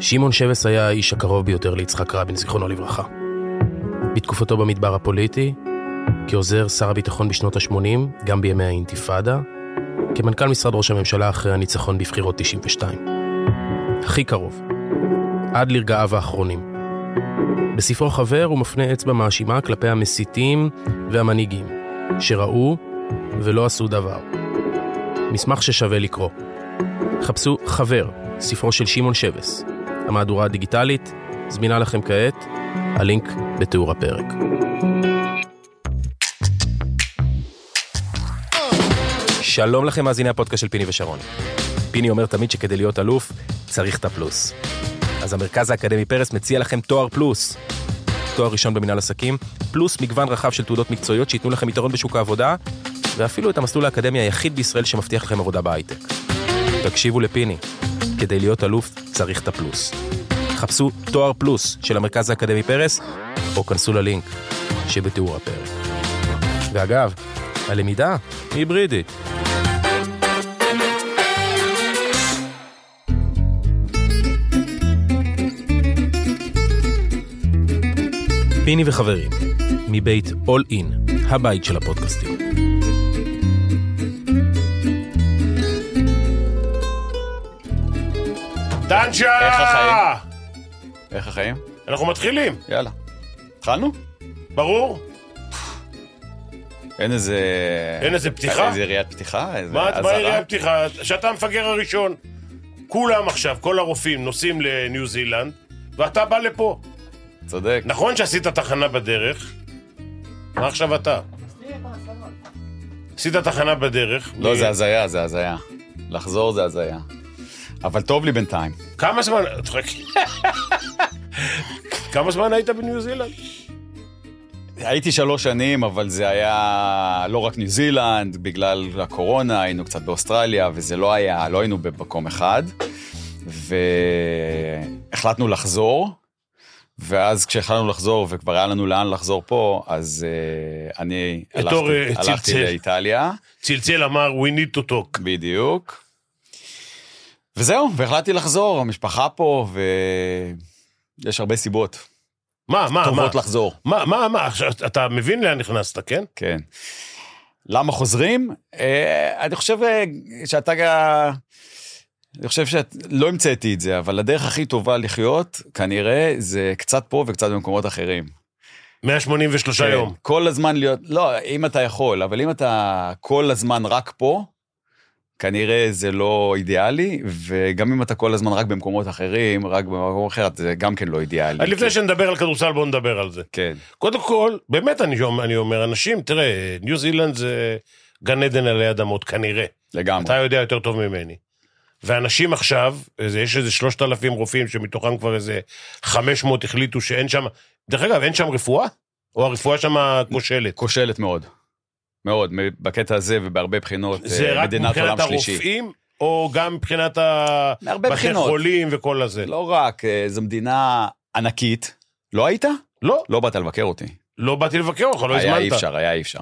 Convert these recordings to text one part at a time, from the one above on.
שמעון שבס היה האיש הקרוב ביותר ליצחק רבין, זיכרונו לברכה. בתקופתו במדבר הפוליטי, כעוזר שר הביטחון בשנות ה-80, גם בימי האינתיפאדה, כמנכ"ל משרד ראש הממשלה אחרי הניצחון בבחירות 92. הכי קרוב, עד לרגעיו האחרונים. בספרו חבר הוא מפנה אצבע מאשימה כלפי המסיתים והמנהיגים, שראו ולא עשו דבר. מסמך ששווה לקרוא. חפשו חבר, ספרו של שמעון שבס. המהדורה הדיגיטלית זמינה לכם כעת, הלינק בתיאור הפרק. שלום לכם מאזיני הפודקאסט של פיני ושרון. פיני אומר תמיד שכדי להיות אלוף צריך את הפלוס. אז המרכז האקדמי פרס מציע לכם תואר פלוס. תואר ראשון במנהל עסקים, פלוס מגוון רחב של תעודות מקצועיות שייתנו לכם יתרון בשוק העבודה, ואפילו את המסלול האקדמי היחיד בישראל שמבטיח לכם עבודה בהייטק. תקשיבו לפיני, כדי להיות אלוף צריך את הפלוס. חפשו תואר פלוס של המרכז האקדמי פרס, או כנסו ללינק שבתיאור הפרק. ואגב, הלמידה היא היברידית. פיני וחברים, מבית All In, הבית של הפודקאסטים. דנצ'ה! איך החיים? איך החיים? אנחנו מתחילים, יאללה. התחלנו? ברור? אין איזה... אין איזה פתיחה? איזה יריית פתיחה? איזה מה מה? יראה הפתיחה? שאתה המפגר הראשון. כולם עכשיו, כל הרופאים נוסעים לניו זילנד, ואתה בא לפה. צודק. נכון שעשית תחנה בדרך? מה עכשיו אתה? עשית תחנה בדרך. לא, מ- זה הזיה, זה הזיה. לחזור זה הזיה. אבל טוב לי בינתיים. כמה זמן... כמה זמן היית בניו זילנד? הייתי שלוש שנים, אבל זה היה לא רק ניו זילנד, בגלל הקורונה, היינו קצת באוסטרליה, וזה לא היה, לא היינו במקום אחד. והחלטנו לחזור, ואז כשהחלטנו לחזור, וכבר היה לנו לאן לחזור פה, אז uh, אני הלכתי, אה, הלכתי צלצל. לאיטליה, צלצל אמר, we need to talk. בדיוק. וזהו, והחלטתי לחזור, המשפחה פה, ויש הרבה סיבות מה, מה, מה? טובות לחזור. מה, מה, מה? עכשיו, אתה מבין לאן נכנסת, כן? כן. למה חוזרים? אה, אני חושב אה, שאתה... גם- אני חושב שלא המצאתי את זה, אבל הדרך הכי טובה לחיות, כנראה, זה קצת פה וקצת במקומות אחרים. 183 כן, יום. כל הזמן להיות, לא, אם אתה יכול, אבל אם אתה כל הזמן רק פה, כנראה זה לא אידיאלי, וגם אם אתה כל הזמן רק במקומות אחרים, רק במקום אחר, זה גם כן לא אידיאלי. אז לפני כן, שנדבר על כדורסל, בואו נדבר על זה. כן, קודם כל, באמת אני אני אומר, אנשים, תראה, ניו זילנד זה גן עדן עלי אדמות, כנראה. לגמרי. אתה יודע יותר טוב ממני. ואנשים עכשיו, יש איזה 3,000 רופאים שמתוכם כבר איזה 500 החליטו שאין שם, דרך אגב, אין שם רפואה? או הרפואה שם כושלת? כושלת מאוד. מאוד, בקטע הזה ובהרבה בחינות, זה אה, רק מדינת עולם מבחינת שלישי. הרופאים, או גם מבחינת ה- מהרבה בתי בחינות. חולים וכל הזה? לא רק, אה, זו מדינה ענקית. לא היית? לא, לא באת לבקר אותי. לא באתי לבקר אותך, לא היה אי הזמנת. אפשר, היה אי אפשר.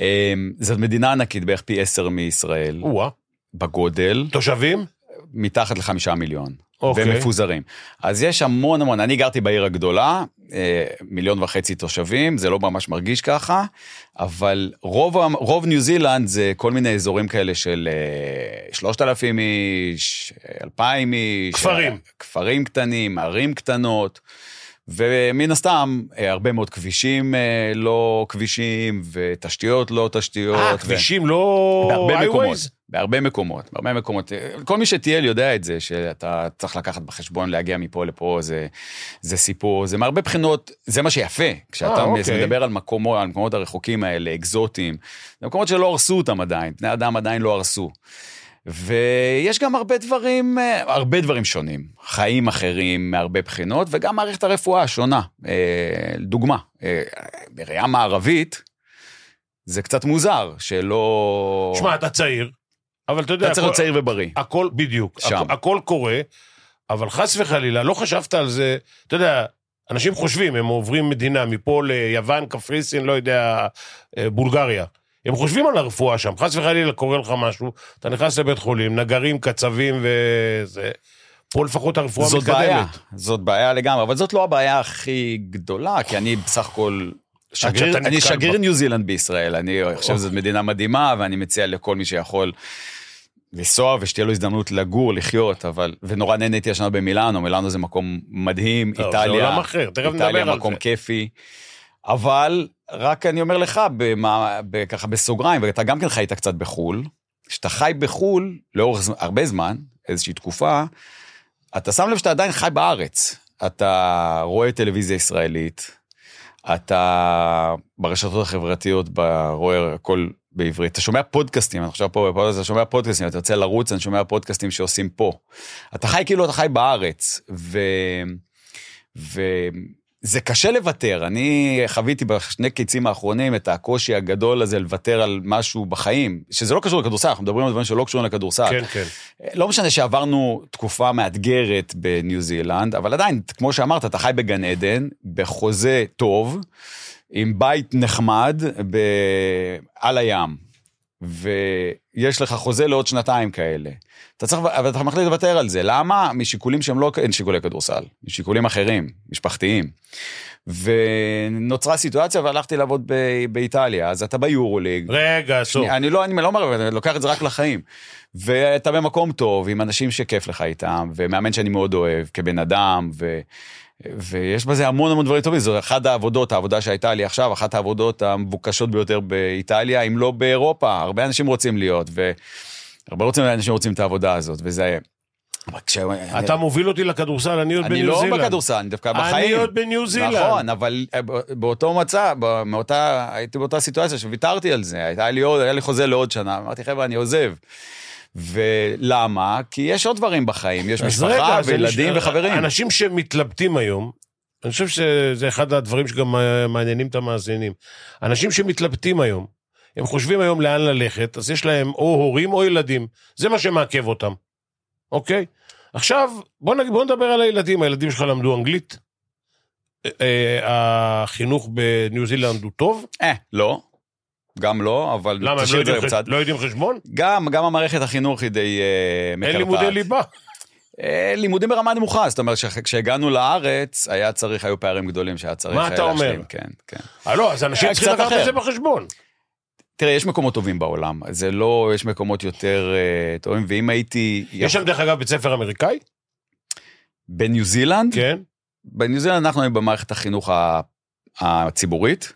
אה, זאת מדינה ענקית, בערך פי עשר מישראל, או-אה. בגודל, תושבים? מתחת לחמישה מיליון. אוקיי. ומפוזרים. אז יש המון המון, אני גרתי בעיר הגדולה, אה, מיליון וחצי תושבים, זה לא ממש מרגיש ככה, אבל רוב, רוב ניו זילנד זה כל מיני אזורים כאלה של אה, 3,000 איש, 2,000 איש. כפרים. אה, כפרים קטנים, ערים קטנות. ומן הסתם, אה, הרבה מאוד כבישים אה, לא כבישים, ותשתיות לא תשתיות. אה, ו- כבישים לא... בהרבה מקומות? בהרבה מקומות, בהרבה מקומות. כל מי שטייל יודע את זה, שאתה צריך לקחת בחשבון להגיע מפה לפה, זה, זה סיפור, זה מהרבה בחינות, זה מה שיפה, כשאתה אה, אוקיי. מדבר על, מקומו, על המקומות הרחוקים האלה, אקזוטיים, זה מקומות שלא הרסו אותם עדיין, בני אדם עדיין לא הרסו. ויש גם הרבה דברים, אה, הרבה דברים שונים, חיים אחרים מהרבה בחינות, וגם מערכת הרפואה שונה. אה, דוגמה, בראייה מערבית, זה קצת מוזר שלא... שמע, אתה צעיר, אבל אתה יודע... אתה צריך להיות צעיר ובריא. הכל, בדיוק, שם. הכ- הכל קורה, אבל חס וחלילה, לא חשבת על זה, אתה יודע, אנשים חושבים, הם עוברים מדינה מפה ליוון, קפריסין, לא יודע, אה, בולגריה. הם חושבים על הרפואה שם, חס וחלילה קורה לך משהו, אתה נכנס לבית חולים, נגרים, קצבים וזה. פה לפחות הרפואה זאת מתקדמת. בעיה, זאת בעיה לגמרי, אבל זאת לא הבעיה הכי גדולה, כי אני בסך הכל... שגריר, אני שגריר. ניו זילנד בישראל, אני חושב שזאת מדינה מדהימה, ואני מציע לכל מי שיכול לנסוע ושתהיה לו הזדמנות לגור, לחיות, אבל, ונורא נהניתי השנה במילאנו, מילאנו זה מקום מדהים, לא, זה איטליה, עולם אחר, תכף נדבר איטליה על מקום זה. כיפי, אבל רק אני אומר לך, במה, ככה בסוגריים, ואתה גם כן חיית קצת בחו"ל, כשאתה חי בחו"ל לאורך זמן- הרבה זמן, איזושהי תקופה, אתה שם לב שאתה עדיין חי בארץ. אתה רואה טלוויזיה ישראלית, אתה ברשתות החברתיות רואה הכל בעברית, אתה שומע פודקאסטים, אני עכשיו פה בפודקאסט, אתה שומע פודקאסטים, אתה יוצא לרוץ, אני שומע פודקאסטים שעושים פה. אתה חי כאילו אתה חי בארץ, ו... וזה קשה לוותר. אני חוויתי בשני קיצים האחרונים את הקושי הגדול הזה לוותר על משהו בחיים, שזה לא קשור לכדורסל, אנחנו מדברים על דברים שלא קשורים לכדורסל. כן, כן. לא משנה שעברנו תקופה מאתגרת בניו זילנד, אבל עדיין, כמו שאמרת, אתה חי בגן עדן, בחוזה טוב, עם בית נחמד ב... על הים, ויש לך חוזה לעוד שנתיים כאלה. אתה צריך, אבל אתה מחליט לוותר על זה. למה? משיקולים שהם לא אין שיקולי כדורסל, משיקולים אחרים, משפחתיים. ונוצרה סיטואציה והלכתי לעבוד ב- באיטליה, אז אתה ביורוליג, רגע. שנייה, אני לא, אני לא אומר, אני לוקח את זה רק לחיים. ואתה במקום טוב, עם אנשים שכיף לך איתם, ומאמן שאני מאוד אוהב, כבן אדם, ו... ויש בזה המון המון דברים טובים, זו אחת העבודות, העבודה שהייתה לי עכשיו, אחת העבודות המבוקשות ביותר באיטליה, אם לא באירופה, הרבה אנשים רוצים להיות, והרבה רוצים, אנשים רוצים את העבודה הזאת, וזה... כש... אתה מוביל אותי לכדורסל, אני עוד אני בניו לא זילנד. בכדורסל, אני דווקא בחיים. אני עוד בניו זילנד. נכון, אבל אה, באותו מצב, ב- מאותה, הייתי באותה סיטואציה שוויתרתי על זה, הייתה לי, עוד, היה לי חוזה לעוד שנה, אמרתי חבר'ה אני עוזב. ולמה? כי יש עוד דברים בחיים, יש משפחה רגע, וילדים אני- וחברים. אנשים שמתלבטים היום, אני חושב שזה אחד הדברים שגם מעניינים את המאזינים. אנשים שמתלבטים היום, הם חושבים היום לאן ללכת, אז יש להם או הורים או ילדים. זה מה שמעכב אותם, אוקיי? עכשיו, בוא, נגיד, בוא נדבר על הילדים. הילדים שלך למדו אנגלית? אה, אה, החינוך בניו זילנד הוא טוב? אה, לא, גם לא, אבל למה, הם לא תשאיר את זה בצד. לא יודעים חשבון? גם, גם המערכת החינוך היא די אה, מקרטעת. אין לימודי ליבה. אה, לימודים ברמה נמוכה, זאת אומרת שכשהגענו לארץ, היה צריך, היו פערים גדולים שהיה צריך מה אה, אתה אומר? להשלים, כן, כן. לא, אז אנשים צריכים לקחת. את זה בחשבון. תראה, יש מקומות טובים בעולם, זה לא, יש מקומות יותר טובים, ואם הייתי... יש שם דרך אגב בית ספר אמריקאי? בניו זילנד, כן. בניו זילנד אנחנו היינו במערכת החינוך הציבורית,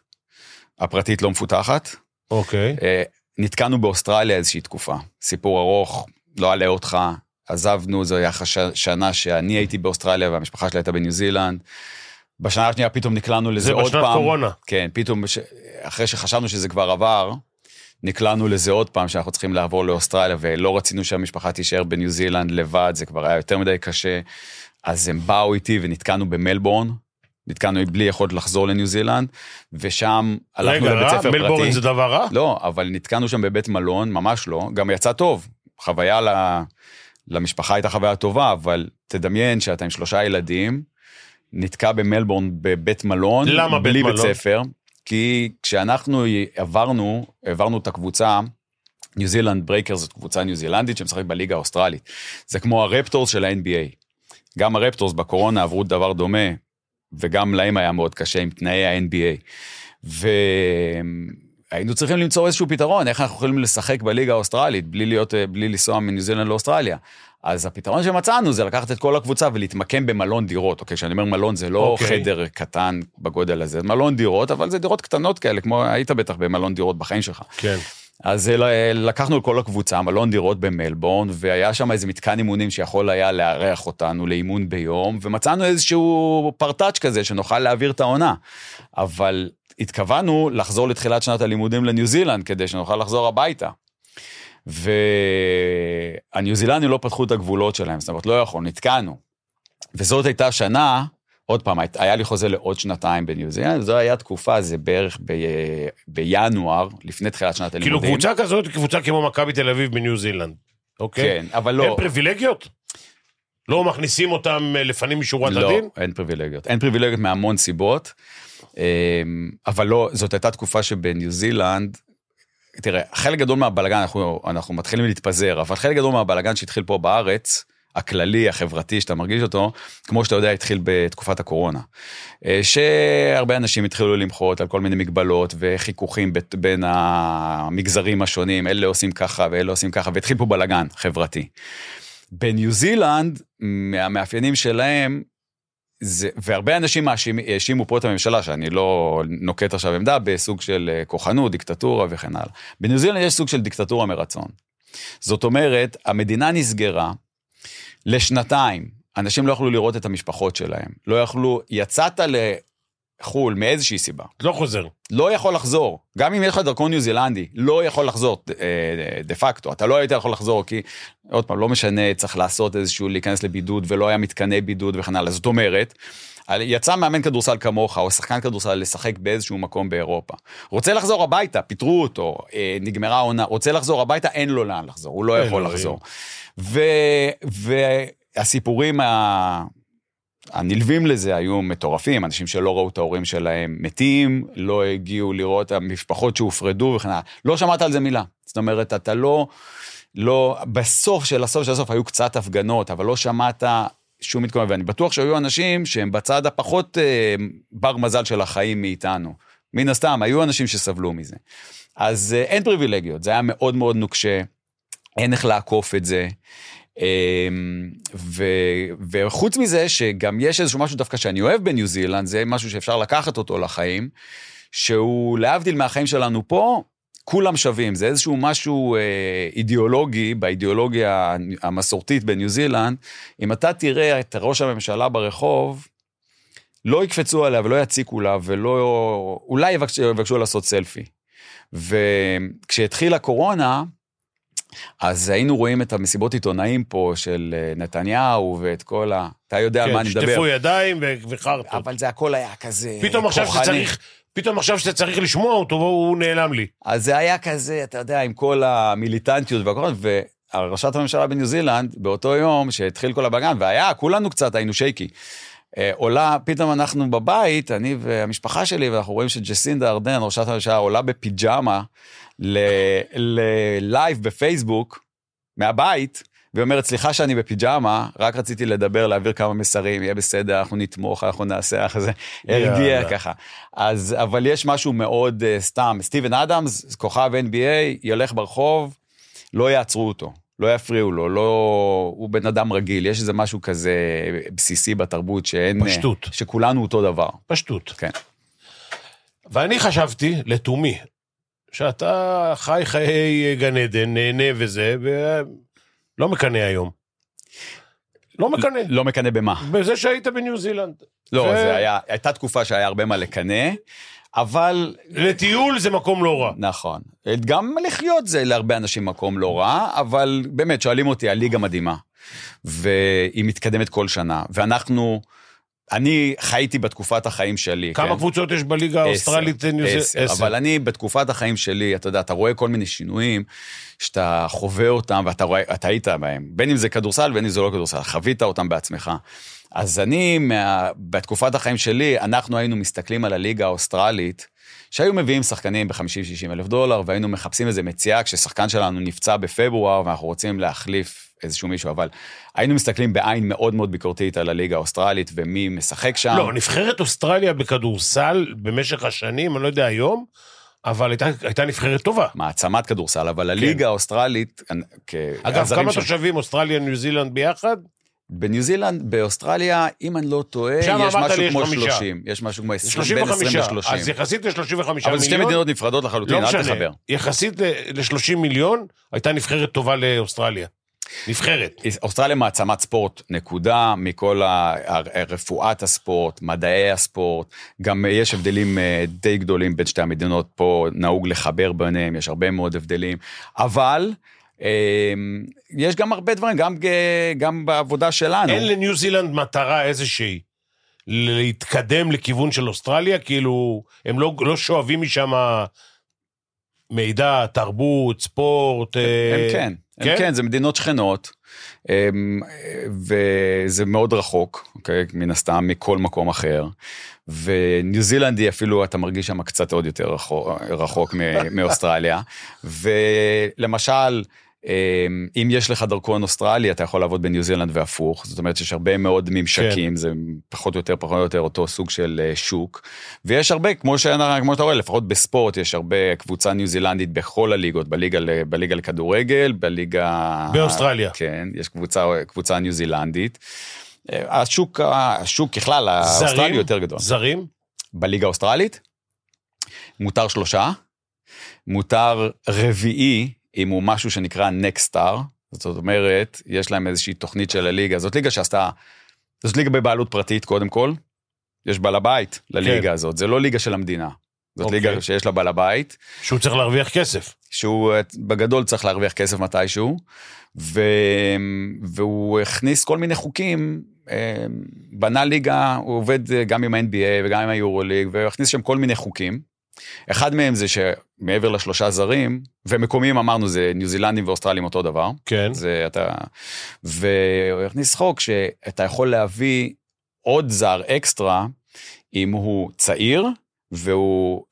הפרטית לא מפותחת. אוקיי. אה, נתקענו באוסטרליה איזושהי תקופה, סיפור ארוך, לא אלאה אותך, עזבנו, זו הייתה. שנה שאני הייתי באוסטרליה והמשפחה שלי הייתה בניו זילנד. בשנה השנייה פתאום נקלענו לזה זה עוד בשנת פעם. קורונה. כן, פתאום. אחרי שחשבנו שזה כבר עבר, נקלענו לזה עוד פעם, שאנחנו צריכים לעבור לאוסטרליה, ולא רצינו שהמשפחה תישאר בניו זילנד לבד, זה כבר היה יותר מדי קשה. אז הם באו איתי ונתקענו במלבורן, נתקענו בלי יכולת לחזור לניו זילנד, ושם הלכנו רגע, לבית? ספר פרטי. מלבורן זה דבר רע? לא, אבל נתקענו שם בבית מלון, ממש לא, גם יצא טוב. חוויה ל... למשפחה הייתה חוויה טובה, אבל תדמיין שאתה עם שלושה ילדים, נתקע במלבורן בבית מלון, למה בית בלי בית מלון? ספר, כי כשאנחנו עברנו, העברנו את הקבוצה, ניו זילנד ברייקרס זאת קבוצה ניו זילנדית שמשחקת בליגה האוסטרלית. זה כמו הרפטורס של ה-NBA. גם הרפטורס בקורונה עברו דבר דומה, וגם להם היה מאוד קשה עם תנאי ה-NBA. והיינו צריכים למצוא איזשהו פתרון, איך אנחנו יכולים לשחק בליגה האוסטרלית בלי, להיות, בלי לנסוע מניו זילנד לאוסטרליה. אז הפתרון שמצאנו זה לקחת את כל הקבוצה ולהתמקם במלון דירות. אוקיי, כשאני אומר מלון זה לא אוקיי. חדר קטן בגודל הזה, זה מלון דירות, אבל זה דירות קטנות כאלה, כמו היית בטח במלון דירות בחיים שלך. כן. אז אה, לקחנו את כל הקבוצה, מלון דירות במלבורן, והיה שם איזה מתקן אימונים שיכול היה לארח אותנו לאימון ביום, ומצאנו איזשהו פרטאץ' כזה שנוכל להעביר את העונה. אבל התכוונו לחזור לתחילת שנת הלימודים לניו זילנד, כדי שנוכל לחזור הביתה. והניו זילנדים לא פתחו את הגבולות שלהם, זאת אומרת, לא יכול, נתקענו. וזאת הייתה שנה, עוד פעם, היה לי חוזה לעוד שנתיים בניו זילנד, זו הייתה תקופה, זה בערך ב... בינואר, לפני תחילת שנת כאילו הלימודים. קבוצה כזאת קבוצה כמו מכבי תל אביב בניו זילנד. אוקיי? כן, אבל אין לא, פריבילגיות? לא מכניסים אותם אה, לפנים משורת לא, הדין? אין פריבילגיות. אין פריבילגיות מהמון סיבות, אמ, אבל לא, זאת הייתה תקופה שבניו זילנד, תראה, חלק גדול מהבלגן, אנחנו, אנחנו מתחילים להתפזר, אבל חלק גדול מהבלגן שהתחיל פה בארץ, הכללי, החברתי, שאתה מרגיש אותו, כמו שאתה יודע, התחיל בתקופת הקורונה. אה, שהרבה אנשים התחילו למחות על כל מיני מגבלות וחיכוכים בין המגזרים השונים, אלה עושים ככה ואלה עושים ככה, והתחיל פה בלאגן חברתי. בניו זילנד, מהמאפיינים שלהם, זה, והרבה אנשים האשימו פה את הממשלה, שאני לא נוקט עכשיו עמדה, בסוג של אה, כוחנות, דיקטטורה וכן הלאה. בניו זילנד יש סוג של דיקטטורה מרצון. זאת אומרת, המדינה נסגרה לשנתיים, אנשים לא יכלו לראות את המשפחות שלהם, לא יכלו, יצאת לחו"ל מאיזושהי סיבה. לא חוזר. לא יכול לחזור. גם אם יש לך דרכון ניו זילנדי, לא יכול לחזור אה, דה פקטו. אתה לא היית יכול לחזור כי, עוד פעם, לא משנה, צריך לעשות איזשהו, להיכנס לבידוד ולא היה מתקני בידוד וכן הלאה. זאת אומרת, יצא מאמן כדורסל כמוך או שחקן כדורסל לשחק באיזשהו מקום באירופה. רוצה לחזור הביתה, פיטרו אותו, אה, נגמרה העונה, רוצה לחזור הביתה, אין לו לאן לחזור, הוא לא יכול לחזור. ו, והסיפורים ה... הנלווים לזה היו מטורפים, אנשים שלא ראו את ההורים שלהם מתים, לא הגיעו לראות המשפחות שהופרדו וכן הלאה. לא שמעת על זה מילה. זאת אומרת, אתה לא, לא, בסוף של הסוף של הסוף היו קצת הפגנות, אבל לא שמעת שום מתכונן, ואני בטוח שהיו אנשים שהם בצד הפחות אה, בר מזל של החיים מאיתנו. מן הסתם, היו אנשים שסבלו מזה. אז אה, אין פריבילגיות, זה היה מאוד מאוד נוקשה, אין איך לעקוף את זה. אמ, ו, וחוץ מזה שגם יש איזשהו משהו דווקא שאני אוהב בניו זילנד, זה משהו שאפשר לקחת אותו לחיים, שהוא להבדיל מהחיים שלנו פה, כולם שווים, זה איזשהו משהו אה, אידיאולוגי, באידיאולוגיה המסורתית בניו זילנד, אם אתה תראה את ראש הממשלה ברחוב, לא יקפצו עליה ולא יציקו לה ולא, אולי יבקשו, יבקשו לעשות סלפי. וכשהתחילה קורונה, אז היינו רואים את המסיבות עיתונאים פה של אה, נתניהו ואת כל ה... אתה יודע כן, מה אני מדבר. כן, שטפו ידיים וחרטות. אבל זה הכל היה כזה פתאום עכשיו שצריך, פתאום עכשיו שאתה צריך לשמוע אותו, הוא נעלם לי. אז זה היה כזה, אתה יודע, עם כל המיליטנטיות והכל, וראשת הממשלה בניו זילנד, באותו יום שהתחיל כל הבלגן, והיה, כולנו קצת היינו שייקי. אה, עולה, פתאום אנחנו בבית, אני והמשפחה שלי, ואנחנו רואים שג'סינדה ארדן, ראשת הממשלה, עולה בפיג'מה ללייב בפייסבוק מהבית, והיא אומרת, סליחה שאני בפיג'מה, רק רציתי לדבר, להעביר כמה מסרים, יהיה בסדר, אנחנו נתמוך, אנחנו נעשה, זה הרגיע ככה. אז, אבל יש משהו מאוד uh, סתם, סטיבן אדמס, כוכב NBA, ילך ברחוב, לא יעצרו אותו. לא יפריעו לו, לא... הוא בן אדם רגיל, יש איזה משהו כזה בסיסי בתרבות שאין... פשטות. שכולנו אותו דבר. פשטות. כן. ואני חשבתי, לתומי, שאתה חי חיי גן עדן, נהנה וזה, ולא מקנא היום. לא מקנא. לא מקנא במה? בזה שהיית בניו זילנד. לא, ו... זה היה, הייתה תקופה שהיה הרבה מה לקנא. אבל... לטיול זה מקום לא רע. נכון. גם לחיות זה להרבה אנשים מקום לא רע, אבל באמת, שואלים אותי, הליגה מדהימה. והיא מתקדמת כל שנה, ואנחנו... אני חייתי בתקופת החיים שלי. כמה כן? קבוצות יש בליגה האוסטרלית? עשר, עשר. אבל אני בתקופת החיים שלי, אתה יודע, אתה רואה כל מיני שינויים, שאתה חווה אותם ואתה רואה, היית בהם. בין אם זה כדורסל, בין אם זה לא כדורסל, חווית אותם בעצמך. אז אני, מה, בתקופת החיים שלי, אנחנו היינו מסתכלים על הליגה האוסטרלית, שהיו מביאים שחקנים ב-50-60 אלף דולר, והיינו מחפשים איזה מציאה כששחקן שלנו נפצע בפברואר, ואנחנו רוצים להחליף איזשהו מישהו, אבל היינו מסתכלים בעין מאוד מאוד ביקורתית על הליגה האוסטרלית ומי משחק שם. לא, נבחרת אוסטרליה בכדורסל במשך השנים, אני לא יודע היום, אבל הייתה, הייתה נבחרת טובה. מעצמת כדורסל, אבל הליגה כן. האוסטרלית... אגב, כמה ש... תושבים אוסטרליה, ניו זילנד ביחד? בניו זילנד, באוסטרליה, אם אני לא טועה, יש משהו כמו 30. יש משהו כמו 20, בין 20 ל-30. אז יחסית ל-35 מיליון... אבל שתי מדינות נפרדות לחלוטין, לא אל תחבר. יחסית ל-30 מיליון, הייתה נבחרת טובה לאוסטרליה. נבחרת. אוסטרליה מעצמת ספורט, נקודה, מכל רפואת הספורט, מדעי הספורט, גם יש הבדלים אה, די גדולים בין שתי המדינות, פה נהוג לחבר ביניהם, יש הרבה מאוד הבדלים, אבל... אמ, יש גם הרבה דברים, גם, גם בעבודה שלנו. אין לניו זילנד מטרה איזושהי להתקדם לכיוון של אוסטרליה? כאילו, הם לא, לא שואבים משם מידע, תרבות, ספורט? הם, אה... הם כן, כן? הם כן, זה מדינות שכנות, הם, וזה מאוד רחוק, אוקיי? מן הסתם, מכל מקום אחר. וניו זילנד היא אפילו, אתה מרגיש שם קצת עוד יותר רחוק, רחוק מאוסטרליה. ולמשל, אם יש לך דרכון אוסטרלי, אתה יכול לעבוד בניו זילנד והפוך, זאת אומרת שיש הרבה מאוד ממשקים, כן. זה פחות או יותר, פחות או יותר אותו סוג של אה, שוק. ויש הרבה, כמו, ש... כמו שאתה רואה, לפחות בספורט, יש הרבה קבוצה ניו זילנדית בכל הליגות, בליגה, בליגה לכדורגל, בליגה... באוסטרליה. כן, יש קבוצה, קבוצה ניו זילנדית. אה, השוק, השוק ככלל, האוסטרלי יותר גדול. זרים? בליגה האוסטרלית, מותר שלושה, מותר רביעי, אם הוא משהו שנקרא Next Star, זאת אומרת, יש להם איזושהי תוכנית של הליגה, זאת ליגה שעשתה, זאת ליגה בבעלות פרטית קודם כל, יש בעל הבית לליגה כן. הזאת, זה לא ליגה של המדינה. זאת אוקיי. ליגה שיש לה בעל הבית. שהוא צריך להרוויח כסף. שהוא בגדול צריך להרוויח כסף מתישהו, ו... והוא הכניס כל מיני חוקים, אה, בנה ליגה, הוא עובד גם עם ה-NBA וגם עם היורוליג, והוא הכניס שם כל מיני חוקים. אחד מהם זה שמעבר לשלושה זרים, ומקומיים אמרנו זה ניו זילנדים ואוסטרלים אותו דבר. כן. זה אתה... והוא הכניס חוק שאתה יכול להביא עוד זר אקסטרה, אם הוא צעיר, והוא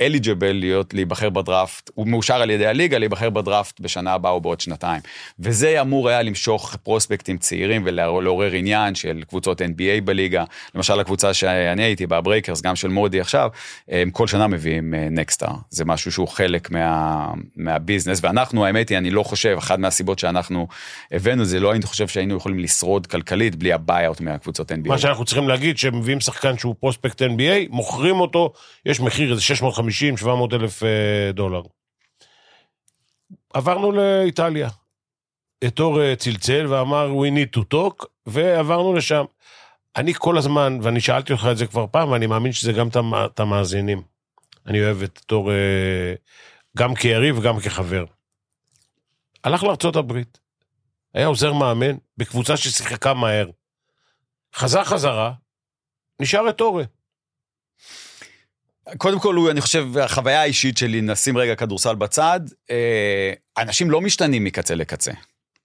eligible אה, להיות, להיבחר בדראפט, הוא מאושר על ידי הליגה להיבחר בדראפט בשנה הבאה או בעוד שנתיים. וזה אמור היה למשוך פרוספקטים צעירים ולעורר עניין של קבוצות NBA בליגה. למשל הקבוצה שאני הייתי בה, הברייקרס, גם של מודי עכשיו, הם כל שנה מביאים Next Star. אה, זה משהו שהוא חלק מה, מהביזנס, ואנחנו, האמת היא, אני לא חושב, אחת מהסיבות שאנחנו הבאנו זה, לא הייתי חושב שהיינו יכולים לשרוד כלכלית בלי ה buyout מהקבוצות NBA. מה שאנחנו צריכים להגיד, שמביאים שחקן שהוא prospect NBA, מוכרים אותו יש מחיר איזה 650-700 אלף אה, דולר. עברנו לאיטליה. אטורה, צלצל ואמר we need to talk, ועברנו לשם. אני כל הזמן, ואני שאלתי אותך את זה כבר פעם, ואני מאמין שזה גם את המאזינים. אני אוהב את אתור אה, גם כיריב וגם כחבר. הלך לארצות הברית, היה עוזר מאמן בקבוצה ששיחקה מהר. חזר חזרה, נשאר את אורה. קודם כל, אני חושב, החוויה האישית שלי, נשים רגע כדורסל בצד, אה, אנשים לא משתנים מקצה לקצה.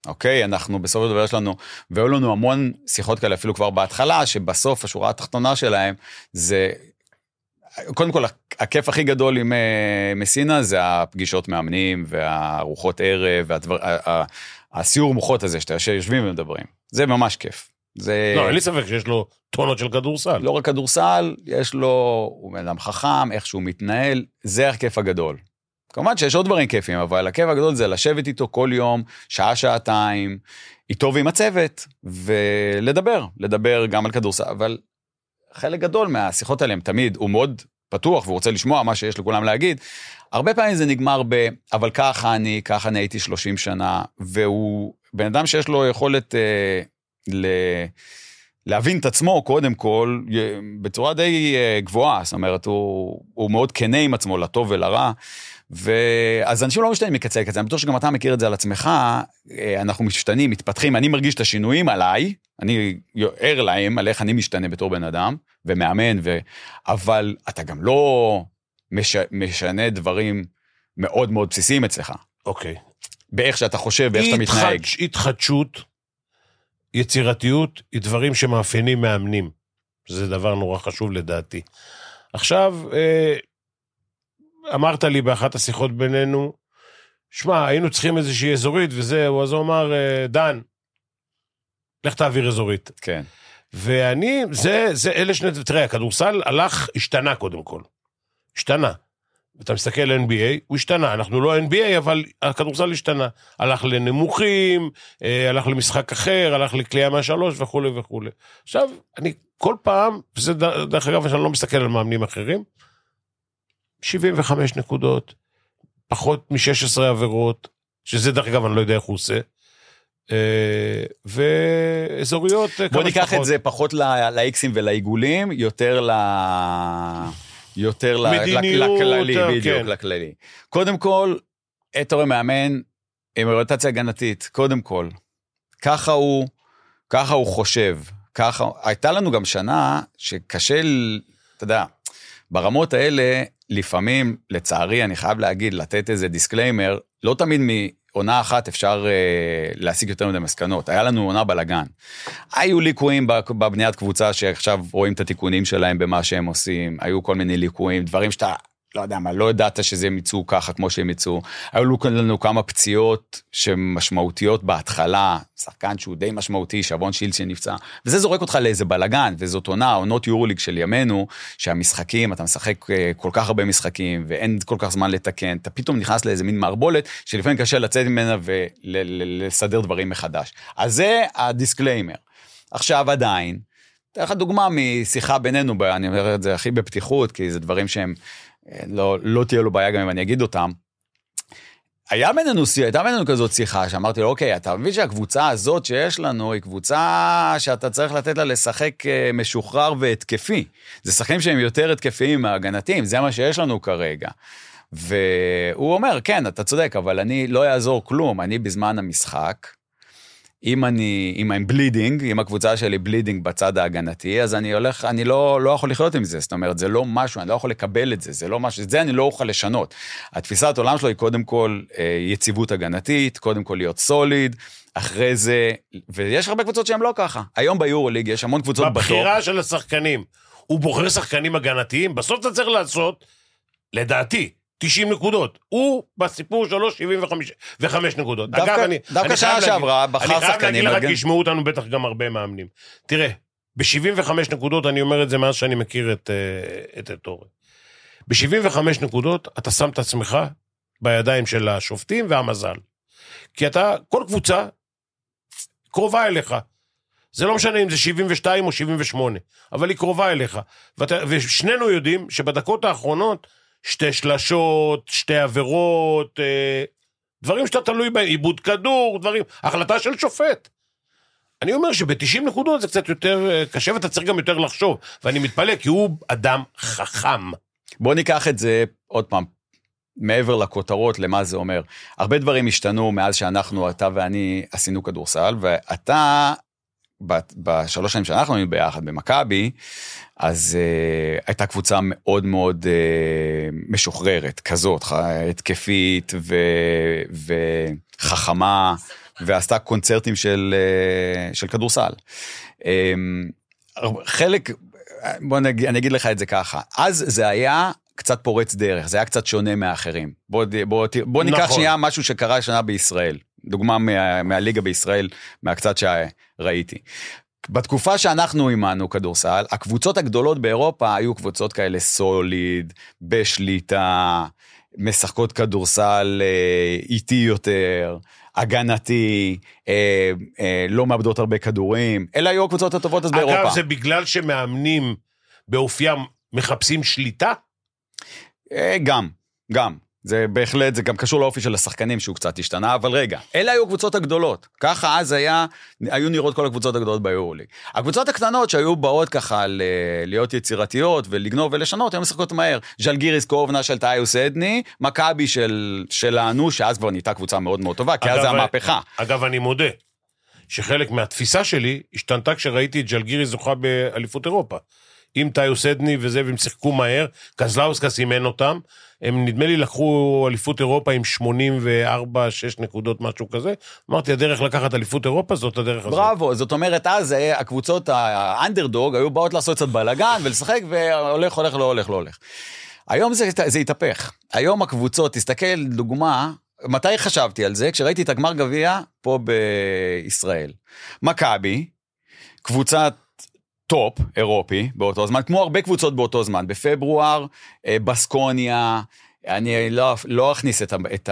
אוקיי? אנחנו בסופו של דבר יש לנו, והיו לנו המון שיחות כאלה אפילו כבר בהתחלה, שבסוף השורה התחתונה שלהם זה, קודם כל, הכיף הכי גדול עם אה, מסינה זה הפגישות מאמנים והארוחות ערב, והדבר, הסיור מוחות הזה שאתה יושבים ומדברים. זה ממש כיף. זה... לא, אין לי ספק שיש לו טונות של כדורסל. לא רק כדורסל, יש לו, הוא בן אדם חכם, איך שהוא מתנהל, זה הכיף הגדול. כמובן שיש עוד דברים כיפים, אבל הכיף הגדול זה לשבת איתו כל יום, שעה-שעתיים, איתו ועם הצוות, ולדבר, לדבר גם על כדורסל, אבל חלק גדול מהשיחות האלה הם תמיד, הוא מאוד פתוח והוא רוצה לשמוע מה שיש לכולם להגיד. הרבה פעמים זה נגמר ב, אבל ככה אני, ככה אני הייתי 30 שנה, והוא בן אדם שיש לו יכולת אה, ל... להבין את עצמו קודם כל בצורה די אה, גבוהה, זאת אומרת הוא, הוא מאוד כנה עם עצמו לטוב ולרע. ואז אנשים לא משתנים מקצה לקצה, אני בטוח שגם אתה מכיר את זה על עצמך, אה, אנחנו משתנים, מתפתחים, אני מרגיש את השינויים עליי, אני ער להם על איך אני משתנה בתור בן אדם, ומאמן, ו... אבל אתה גם לא מש... משנה דברים מאוד מאוד בסיסיים אצלך. אוקיי. באיך שאתה חושב, באיך שאתה מתנהג. התחדשות יצירתיות היא דברים שמאפיינים מאמנים. זה דבר נורא חשוב לדעתי. עכשיו, אה, אמרת לי באחת השיחות בינינו, שמע, היינו צריכים איזושהי אזורית וזהו, אז הוא אמר, אה, דן, לך תעביר אזורית. כן. ואני, זה, זה אלה שני, תראה, הכדורסל הלך, השתנה קודם כל. השתנה. אתה מסתכל NBA, הוא השתנה, אנחנו לא NBA, אבל הכדורסל השתנה. הלך לנמוכים, אה, הלך למשחק אחר, הלך לקליעה מהשלוש וכולי וכולי. עכשיו, אני כל פעם, וזה דרך אגב, אני לא מסתכל על מאמנים אחרים, 75 נקודות, פחות מ-16 עבירות, שזה דרך אגב, אני לא יודע איך הוא עושה. אה, ואזוריות אה, בוא ניקח את זה פחות לאיקסים ולעיגולים, יותר ל... יותר מדיניות, לכללי, אה, בדיוק, כן. לכללי. קודם כל, אתו מאמן עם אוריינטציה הגנתית, קודם כל. ככה הוא, ככה הוא חושב. ככה, הייתה לנו גם שנה שקשה, אתה יודע, ברמות האלה, לפעמים, לצערי, אני חייב להגיד, לתת איזה disclaimer, לא תמיד עונה אחת אפשר אה, להשיג יותר מדי מסקנות. היה לנו עונה בלאגן. היו ליקויים בבניית קבוצה שעכשיו רואים את התיקונים שלהם במה שהם עושים, היו כל מיני ליקויים, דברים שאתה לא יודע מה, לא ידעת שזה הם יצאו ככה כמו שהם יצאו. היו לנו כמה פציעות שמשמעותיות בהתחלה, שחקן שהוא די משמעותי, שבון שילדס שנפצע, וזה זורק אותך לאיזה בלאגן, וזאת עונה, עונות יורוליג של ימינו, שהמשחקים, אתה משחק אה, כל כך הרבה משחקים, ואין כל כך זמן לתקן, אתה פתאום נכנס לאיזה מין מערבולת, שלפעמים קשה לצאת ממנה ולסדר דברים מחדש. אז זה ה disclaimer. עכשיו עדיין, אתן לך דוגמה משיחה בינינו, אני אומר את זה הכי בפתיחות, כי זה דברים שהם, לא, לא תהיה לו בעיה גם אם אני אגיד אותם. היה בינינו, הייתה בינינו כזאת שיחה, שאמרתי לו, אוקיי, אתה מבין שהקבוצה הזאת שיש לנו, היא קבוצה שאתה צריך לתת לה לשחק אה, משוחרר והתקפי. זה שחקנים שהם יותר התקפיים מהגנתיים, זה מה שיש לנו כרגע. והוא אומר, כן, אתה צודק, אבל אני, לא יעזור כלום, אני בזמן המשחק, אם אני, אם I'm bleeding, אם הקבוצה שלי bleeding בצד ההגנתי, אז אני הולך, אני לא, לא יכול לחיות עם זה. זאת אומרת, זה לא משהו, אני לא יכול לקבל את זה, זה לא משהו, את זה אני לא אוכל לשנות. התפיסת עולם שלו היא קודם כל אה, יציבות הגנתית, קודם כל להיות solid, אחרי זה, ויש הרבה קבוצות שהן לא ככה. היום ביורוליג יש המון קבוצות בטופ. בבחירה של השחקנים, הוא בוחר שחקנים הגנתיים, בסוף אתה צריך לעשות, לדעתי, 90 נקודות. הוא בסיפור שלו 75 נקודות. דווקא, אגב, אני, דווקא אני שנה שעברה בחר שחקנים. אני חייב להגיד לך, כי ישמעו אותנו בטח גם הרבה מאמנים. תראה, ב-75 נקודות, אני אומר את זה מאז שאני מכיר את, אה, את אתורי. ב-75 נקודות אתה שם את עצמך בידיים של השופטים והמזל. כי אתה, כל קבוצה קרובה אליך. זה לא משנה אם זה 72 או 78, אבל היא קרובה אליך. ואתה, ושנינו יודעים שבדקות האחרונות, שתי שלשות, שתי עבירות, אה, דברים שאתה תלוי בהם, עיבוד כדור, דברים, החלטה של שופט. אני אומר שב-90 נקודות זה קצת יותר אה, קשה ואתה צריך גם יותר לחשוב, ואני מתפלא כי הוא אדם חכם. בוא ניקח את זה עוד פעם, מעבר לכותרות, למה זה אומר. הרבה דברים השתנו מאז שאנחנו, אתה ואני, עשינו כדורסל, ואתה בשלוש שנים שאנחנו היינו ביחד במכבי, אז uh, הייתה קבוצה מאוד מאוד uh, משוחררת, כזאת, התקפית ו, וחכמה, ועשתה קונצרטים של, uh, של כדורסל. Um, חלק, בוא נגיד, אני אגיד לך את זה ככה, אז זה היה קצת פורץ דרך, זה היה קצת שונה מאחרים. בוא, בוא, בוא ניקח נכון. שנייה משהו שקרה שנה בישראל. דוגמה מה, מהליגה בישראל, מהקצת שראיתי. בתקופה שאנחנו אימנו כדורסל, הקבוצות הגדולות באירופה היו קבוצות כאלה סוליד, בשליטה, משחקות כדורסל אה, איטי יותר, הגנתי, אה, אה, לא מאבדות הרבה כדורים, אלה היו הקבוצות הטובות אז אגב, באירופה. אגב, זה בגלל שמאמנים באופיים מחפשים שליטה? אה, גם, גם. זה בהחלט, זה גם קשור לאופי של השחקנים שהוא קצת השתנה, אבל רגע, אלה היו הקבוצות הגדולות. ככה אז היה, היו נראות כל הקבוצות הגדולות ביורוליג. הקבוצות הקטנות שהיו באות ככה ל- להיות יצירתיות ולגנוב ולשנות, היו משחקות מהר. ז'לגיריס קורבנה של טאיוס אדני, מכבי של, שלנו, שאז כבר נהייתה קבוצה מאוד מאוד טובה, כי אגב, אז זה המהפכה. אגב, אני מודה שחלק מהתפיסה שלי השתנתה כשראיתי את ז'לגיריס זוכה באליפות אירופה. עם טאיוס אדני וזה, והם שיחקו מהר, קזלאוסקה סימן אותם, הם נדמה לי לקחו אליפות אירופה עם 84, 6 נקודות, משהו כזה. אמרתי, הדרך לקחת אליפות אירופה זאת הדרך הזאת. בראבו, זאת אומרת, אז אה, הקבוצות האנדרדוג היו באות לעשות קצת בלאגן ולשחק, והולך, הולך, לא הולך, לא הולך. היום זה, זה התהפך. היום הקבוצות, תסתכל, דוגמה, מתי חשבתי על זה? כשראיתי את הגמר גביע פה בישראל. מכבי, קבוצת top אירופי באותו זמן, כמו הרבה קבוצות באותו זמן. בפברואר, אה, בסקוניה, אני לא, לא אכניס את, את,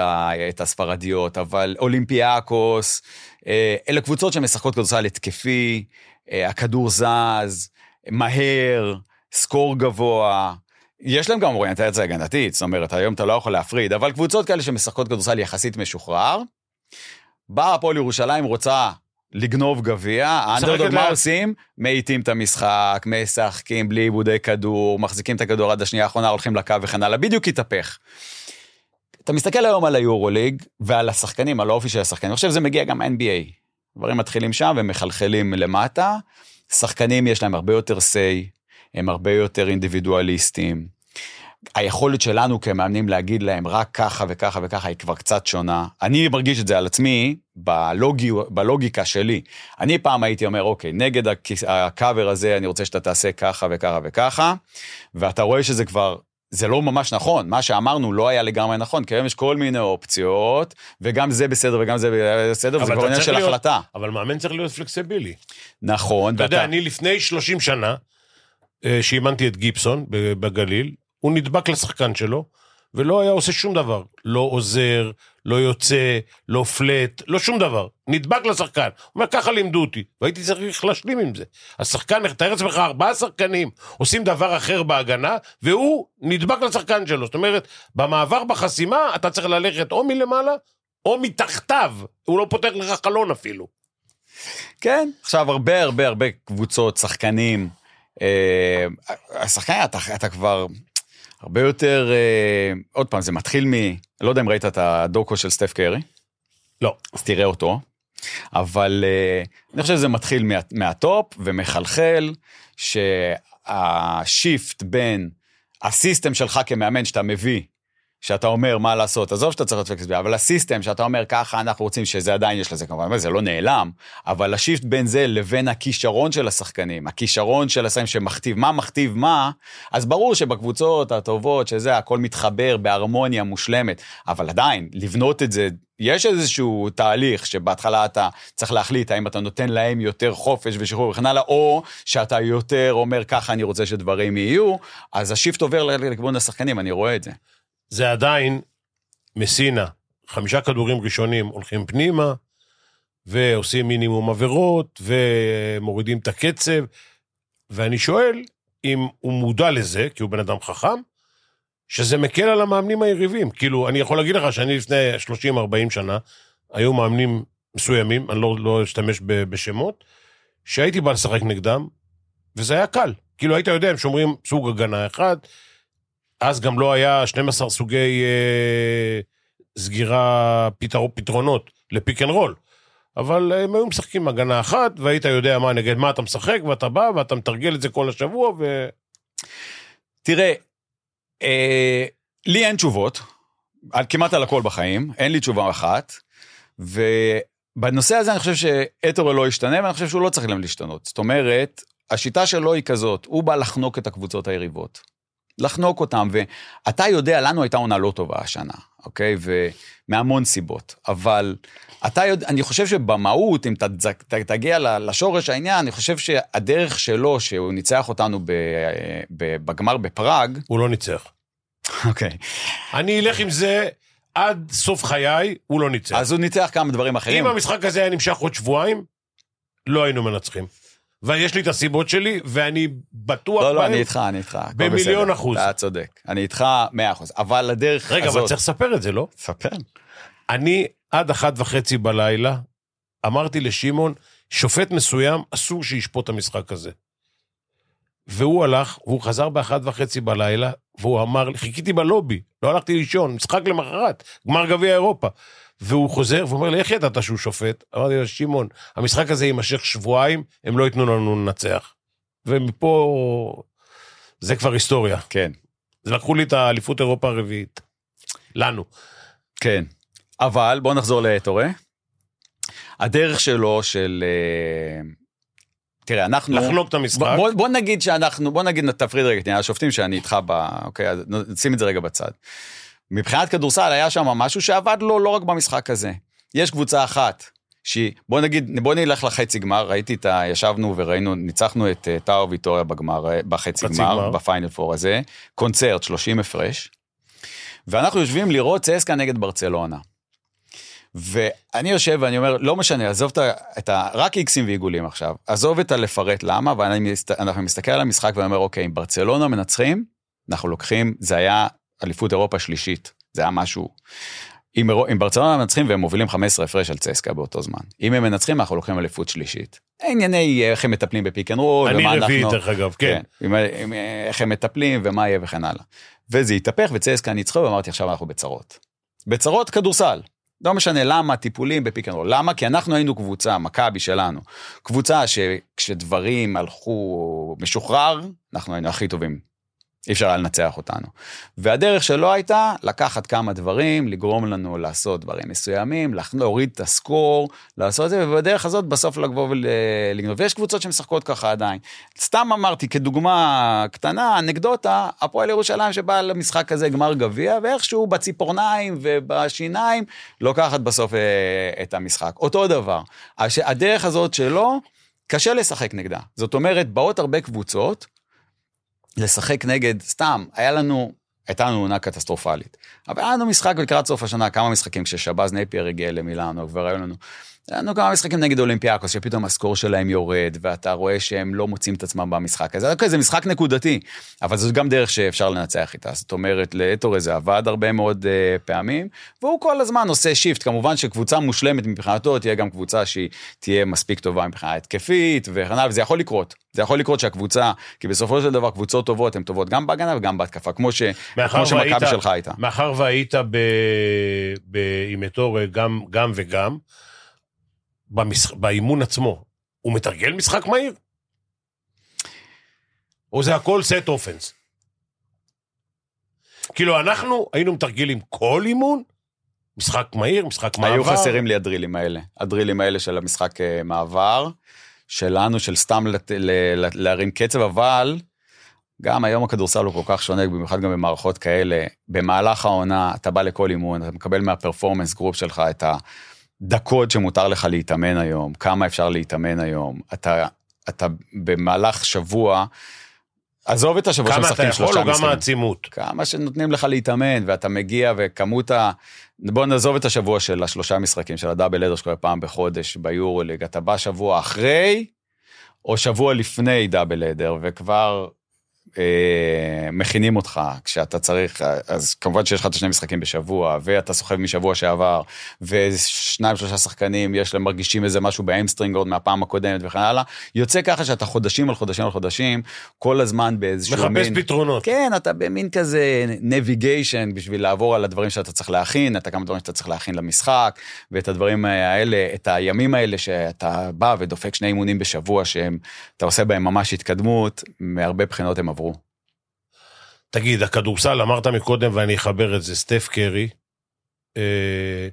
את הספרדיות, אבל אולימפיאקוס, אה, אלה קבוצות שמשחקות כדורסל התקפי, אה, הכדור זז, מהר, סקור גבוה. יש להם גם אוריינטציה הגנתית, זאת אומרת, היום אתה לא יכול להפריד, אבל קבוצות כאלה שמשחקות כדורסל יחסית משוחרר. באה הפועל ירושלים, רוצה לגנוב גביע, האנדרדוג מה עושים? מאיטים את המשחק, משחקים בלי עיבודי כדור, מחזיקים את הכדור עד השנייה האחרונה, הולכים לקו וכן הלאה, בדיוק התהפך. אתה מסתכל היום על היורוליג ועל השחקנים, על האופי של השחקנים, אני חושב שזה מגיע גם NBA. דברים מתחילים שם ומחלחלים למטה. שחקנים יש להם הרבה יותר say, הם הרבה יותר אינדיבידואליסטים. היכולת שלנו כמאמנים להגיד להם רק ככה וככה וככה היא כבר קצת שונה. אני מרגיש את זה על עצמי בלוגי, בלוגיקה שלי. אני פעם הייתי אומר, אוקיי, נגד הקאבר הזה אני רוצה שאתה תעשה ככה וככה וככה, ואתה רואה שזה כבר, זה לא ממש נכון, מה שאמרנו לא היה לגמרי נכון, כי היום יש כל מיני אופציות, וגם זה בסדר וגם זה בסדר, וזה כבר עניין של להיות- החלטה. אבל מאמן צריך להיות פלקסיבילי. נכון, אתה יודע, ואתה- אני לפני 30 שנה, אה, שאימנתי את גיבסון ב- בגליל, הוא נדבק לשחקן שלו, ולא היה עושה שום דבר. לא עוזר, לא יוצא, לא פלט, לא שום דבר. נדבק לשחקן. הוא אומר, ככה לימדו אותי, והייתי צריך להשלים עם זה. השחקן, תאר לעצמך, ארבעה שחקנים עושים דבר אחר בהגנה, והוא נדבק לשחקן שלו. זאת אומרת, במעבר בחסימה, אתה צריך ללכת או מלמעלה, או מתחתיו. הוא לא פותח לך חלון אפילו. כן, עכשיו הרבה הרבה הרבה קבוצות, שחקנים, אה, השחקן, אתה, אתה כבר הרבה יותר, אה, עוד פעם, זה מתחיל מ... לא יודע אם ראית את הדוקו של סטף קרי, לא. אז תראה אותו, אבל אה, אני חושב שזה מתחיל מה, מהטופ ומחלחל, שה shift בין ה system שלך כמאמן שאתה מביא, שאתה אומר מה לעשות, עזוב שאתה צריך להיות flexible, אבל ה system שאתה אומר ככה אנחנו רוצים שזה עדיין יש לזה כמובן, זה לא נעלם, אבל ה shift בין זה לבין הכישרון של השחקנים, הכישרון של השחקנים שמכתיב מה מכתיב מה, אז ברור שבקבוצות הטובות שזה הכל מתחבר בהרמוניה מושלמת, אבל עדיין לבנות את זה, יש איזשהו תהליך שבהתחלה אתה צריך להחליט האם אתה נותן להם יותר חופש ושחרור וכן הלאה, או שאתה יותר אומר ככה אני רוצה שדברים יהיו, אז השיפט עובר לכיוון השחקנים, אני רואה את זה. זה עדיין מסינה. חמישה כדורים ראשונים הולכים פנימה, ועושים מינימום עבירות, ומורידים את הקצב, ואני שואל אם הוא מודע לזה, כי הוא בן אדם חכם, שזה מקל על המאמנים היריבים. כאילו, אני יכול להגיד לך שאני לפני 30-40 שנה, היו מאמנים מסוימים, אני לא, לא אשתמש ב- בשמות, שהייתי בא לשחק נגדם, וזה היה קל. כאילו, היית יודע, הם שומרים סוג הגנה אחד, אז גם לא היה 12 סוגי אה, סגירה, פתר, פתרונות לפיק אנד רול. אבל הם היו משחקים הגנה אחת, והיית יודע מה, נגד מה אתה משחק, ואתה בא, ואתה מתרגל את זה כל השבוע, ו... תראה, אה, לי אין תשובות, על, כמעט על הכל בחיים, אין לי תשובה אחת, ובנושא הזה אני חושב שאתרו לא ישתנה, ואני חושב שהוא לא צריך גם להשתנות. זאת אומרת, השיטה שלו היא כזאת, הוא בא לחנוק את הקבוצות היריבות. לחנוק אותם, ואתה יודע, לנו הייתה עונה לא טובה השנה, אוקיי? ומהמון סיבות, אבל אתה יודע, אני חושב שבמהות, אם ת, ת, תגיע לשורש העניין, אני חושב שהדרך שלו, שהוא ניצח אותנו ב, ב, בגמר בפראג, הוא לא ניצח. אוקיי, אני אלך עם זה עד סוף חיי, הוא לא ניצח. אז הוא ניצח כמה דברים אחרים. אם המשחק הזה היה נמשך עוד שבועיים, לא היינו מנצחים. ויש לי את הסיבות שלי, ואני בטוח לא, לא, בהם. אני איתך, אני איתך. במיליון בסדר. אחוז. אתה צודק, אני איתך מאה אחוז. אבל הדרך רגע, הזאת... אבל צריך לספר את זה, לא? ספר. אני עד אחת וחצי בלילה אמרתי לשמעון, שופט מסוים אסור שישפוט את המשחק הזה. והוא הלך, והוא חזר באחת וחצי בלילה, והוא אמר חיכיתי בלובי, לא הלכתי לישון, משחק למחרת, גמר גביע אירופה. והוא חוזר ואומר לי, איך ידעת שהוא שופט? אמרתי לו, שמעון, המשחק הזה יימשך שבועיים, הם לא ייתנו לנו לנצח. ומפה, זה כבר היסטוריה. כן, לקחו לי את האליפות אירופה הרביעית. לנו. כן. אבל בוא נחזור לאתורה. הדרך שלו של... אה, תראה, אנחנו... לחנוק את המשחק. בוא, בוא, בוא נגיד שאנחנו, בוא נגיד, תפריד רגע, תראה, השופטים שאני איתך ב... אוקיי, אז נשים את זה רגע בצד. מבחינת כדורסל היה שם משהו שעבד לו לא רק במשחק הזה. יש קבוצה אחת, שהיא, בוא נגיד, בוא נלך לחצי גמר, ראיתי את ה... ישבנו וראינו, ניצחנו את אה, טאו ויטוריה בגמר, אה, בחצי חצי גמר, גמר. בפיינל פור הזה, קונצרט, 30 הפרש, ואנחנו יושבים לראות צסקה נגד ברצלונה. ואני יושב ואני אומר, לא משנה, עזוב את ה... את ה רק איקסים ועיגולים עכשיו, עזוב את הלפרט למה, ואני מסת, אנחנו מסתכל על המשחק ואני אומר, אוקיי, אם ברצלונה מנצחים, אנחנו לוקחים, זה היה אליפות אירופה שלישית, זה היה משהו. אם, אם ברצלונה מנצחים והם מובילים 15 הפרש על צסקה באותו זמן, אם הם מנצחים אנחנו לוקחים אליפות שלישית. ענייני איך הם מטפלים בפיק אנד רול, אני ומה רביעי, אנחנו... דרך אגב, כן. עם, עם, איך הם מטפלים ומה יהיה וכן הלאה. וזה התהפך וצסקה ניצחו ואמרתי עכשיו אנחנו בצרות. בצרות כדורסל. לא משנה למה, טיפולים בפיק אנד רול. למה? כי אנחנו היינו קבוצה, מכבי שלנו, קבוצה שכשדברים הלכו משוחרר, אנחנו היינו הכי טובים. אי אפשר היה לנצח אותנו. והדרך שלו הייתה לקחת כמה דברים, לגרום לנו לעשות דברים מסוימים, להוריד את הסקור, לעשות את זה, ובדרך הזאת בסוף לבוא ולגנוב. ויש קבוצות שמשחקות ככה עדיין. סתם אמרתי, כדוגמה קטנה, אנקדוטה, הפועל ירושלים שבאה למשחק הזה גמר גביע, ואיכשהו בציפורניים ובשיניים לוקחת בסוף אה, את המשחק. אותו דבר. הדרך הזאת שלו, קשה לשחק נגדה. זאת אומרת, באות הרבה קבוצות, לשחק נגד, סתם, היה לנו, הייתה לנו עונה קטסטרופלית. אבל היה לנו משחק לקראת סוף השנה, כמה משחקים כששבאז נאפייר הגיע למילאנו, כבר היו לנו לנו כמה משחקים נגד אולימפיאקוס, שפתאום ה score שלהם יורד, ואתה רואה שהם לא מוצאים את עצמם במשחק הזה. אוקיי, זה משחק נקודתי, אבל זו גם דרך שאפשר לנצח איתה. זאת אומרת, לאטורה זה עבד הרבה מאוד uh, פעמים, והוא כל הזמן עושה shift. כמובן שקבוצה מושלמת מבחינתו תהיה גם קבוצה שהיא תהיה מספיק טובה מבחינה התקפית וכן הלאה, וזה יכול לקרות. זה יכול לקרות שהקבוצה, כי בסופו של דבר קבוצות טובות הן טובות גם בהגנה וגם בהתקפה, כמו, ש, כמו שמכבי שלך הייתה. מאחר והיית ב, ב, עם אטורי גם, גם וגם, במש... באימון עצמו, הוא מתרגל משחק מהיר? או זה הכל set offense? כאילו, אנחנו היינו מתרגלים כל אימון, משחק מהיר, משחק מעבר. היו חסרים לי ה drillים האלה. ה drillים האלה של המשחק אה, מעבר, שלנו, של סתם לת... ל... להרים קצב, אבל גם היום הכדורסל הוא כל כך שונה, במיוחד גם במערכות כאלה. במהלך העונה, אתה בא לכל אימון, אתה מקבל מה performance group שלך את ה... דקות שמותר לך להתאמן היום, כמה אפשר להתאמן היום, אתה, אתה במהלך שבוע, עזוב את השבוע שמשחקים שלושה משחקים. כמה אתה יכול או גם העצימות? כמה שנותנים לך להתאמן, ואתה מגיע וכמות ה... בוא נעזוב את השבוע של השלושה משחקים, של הדאבל אדר שקורה פעם בחודש ביורוליג, אתה בא שבוע אחרי, או שבוע לפני דאבל אדר, וכבר אה, מכינים אותך כשאתה צריך, אז כמובן שיש לך את השני משחקים בשבוע, ואתה סוחב משבוע שעבר, ושניים שלושה שחקנים יש להם מרגישים איזה משהו בהמסטרינג עוד מהפעם הקודמת וכן הלאה, יוצא ככה שאתה חודשים על חודשים על חודשים, כל הזמן באיזשהו מחפש מין... מחפש פתרונות. כן, אתה במין כזה navigation בשביל לעבור על הדברים שאתה צריך להכין, אתה כמה דברים שאתה צריך להכין למשחק, ואת הדברים האלה, את הימים האלה שאתה בא ודופק שני אימונים בשבוע שהם, אתה עושה בהם ממש התקדמות, מהרבה בחינות הם עברו. תגיד, הכדורסל, אמרת מקודם, ואני אחבר את זה, סטף קרי, אה,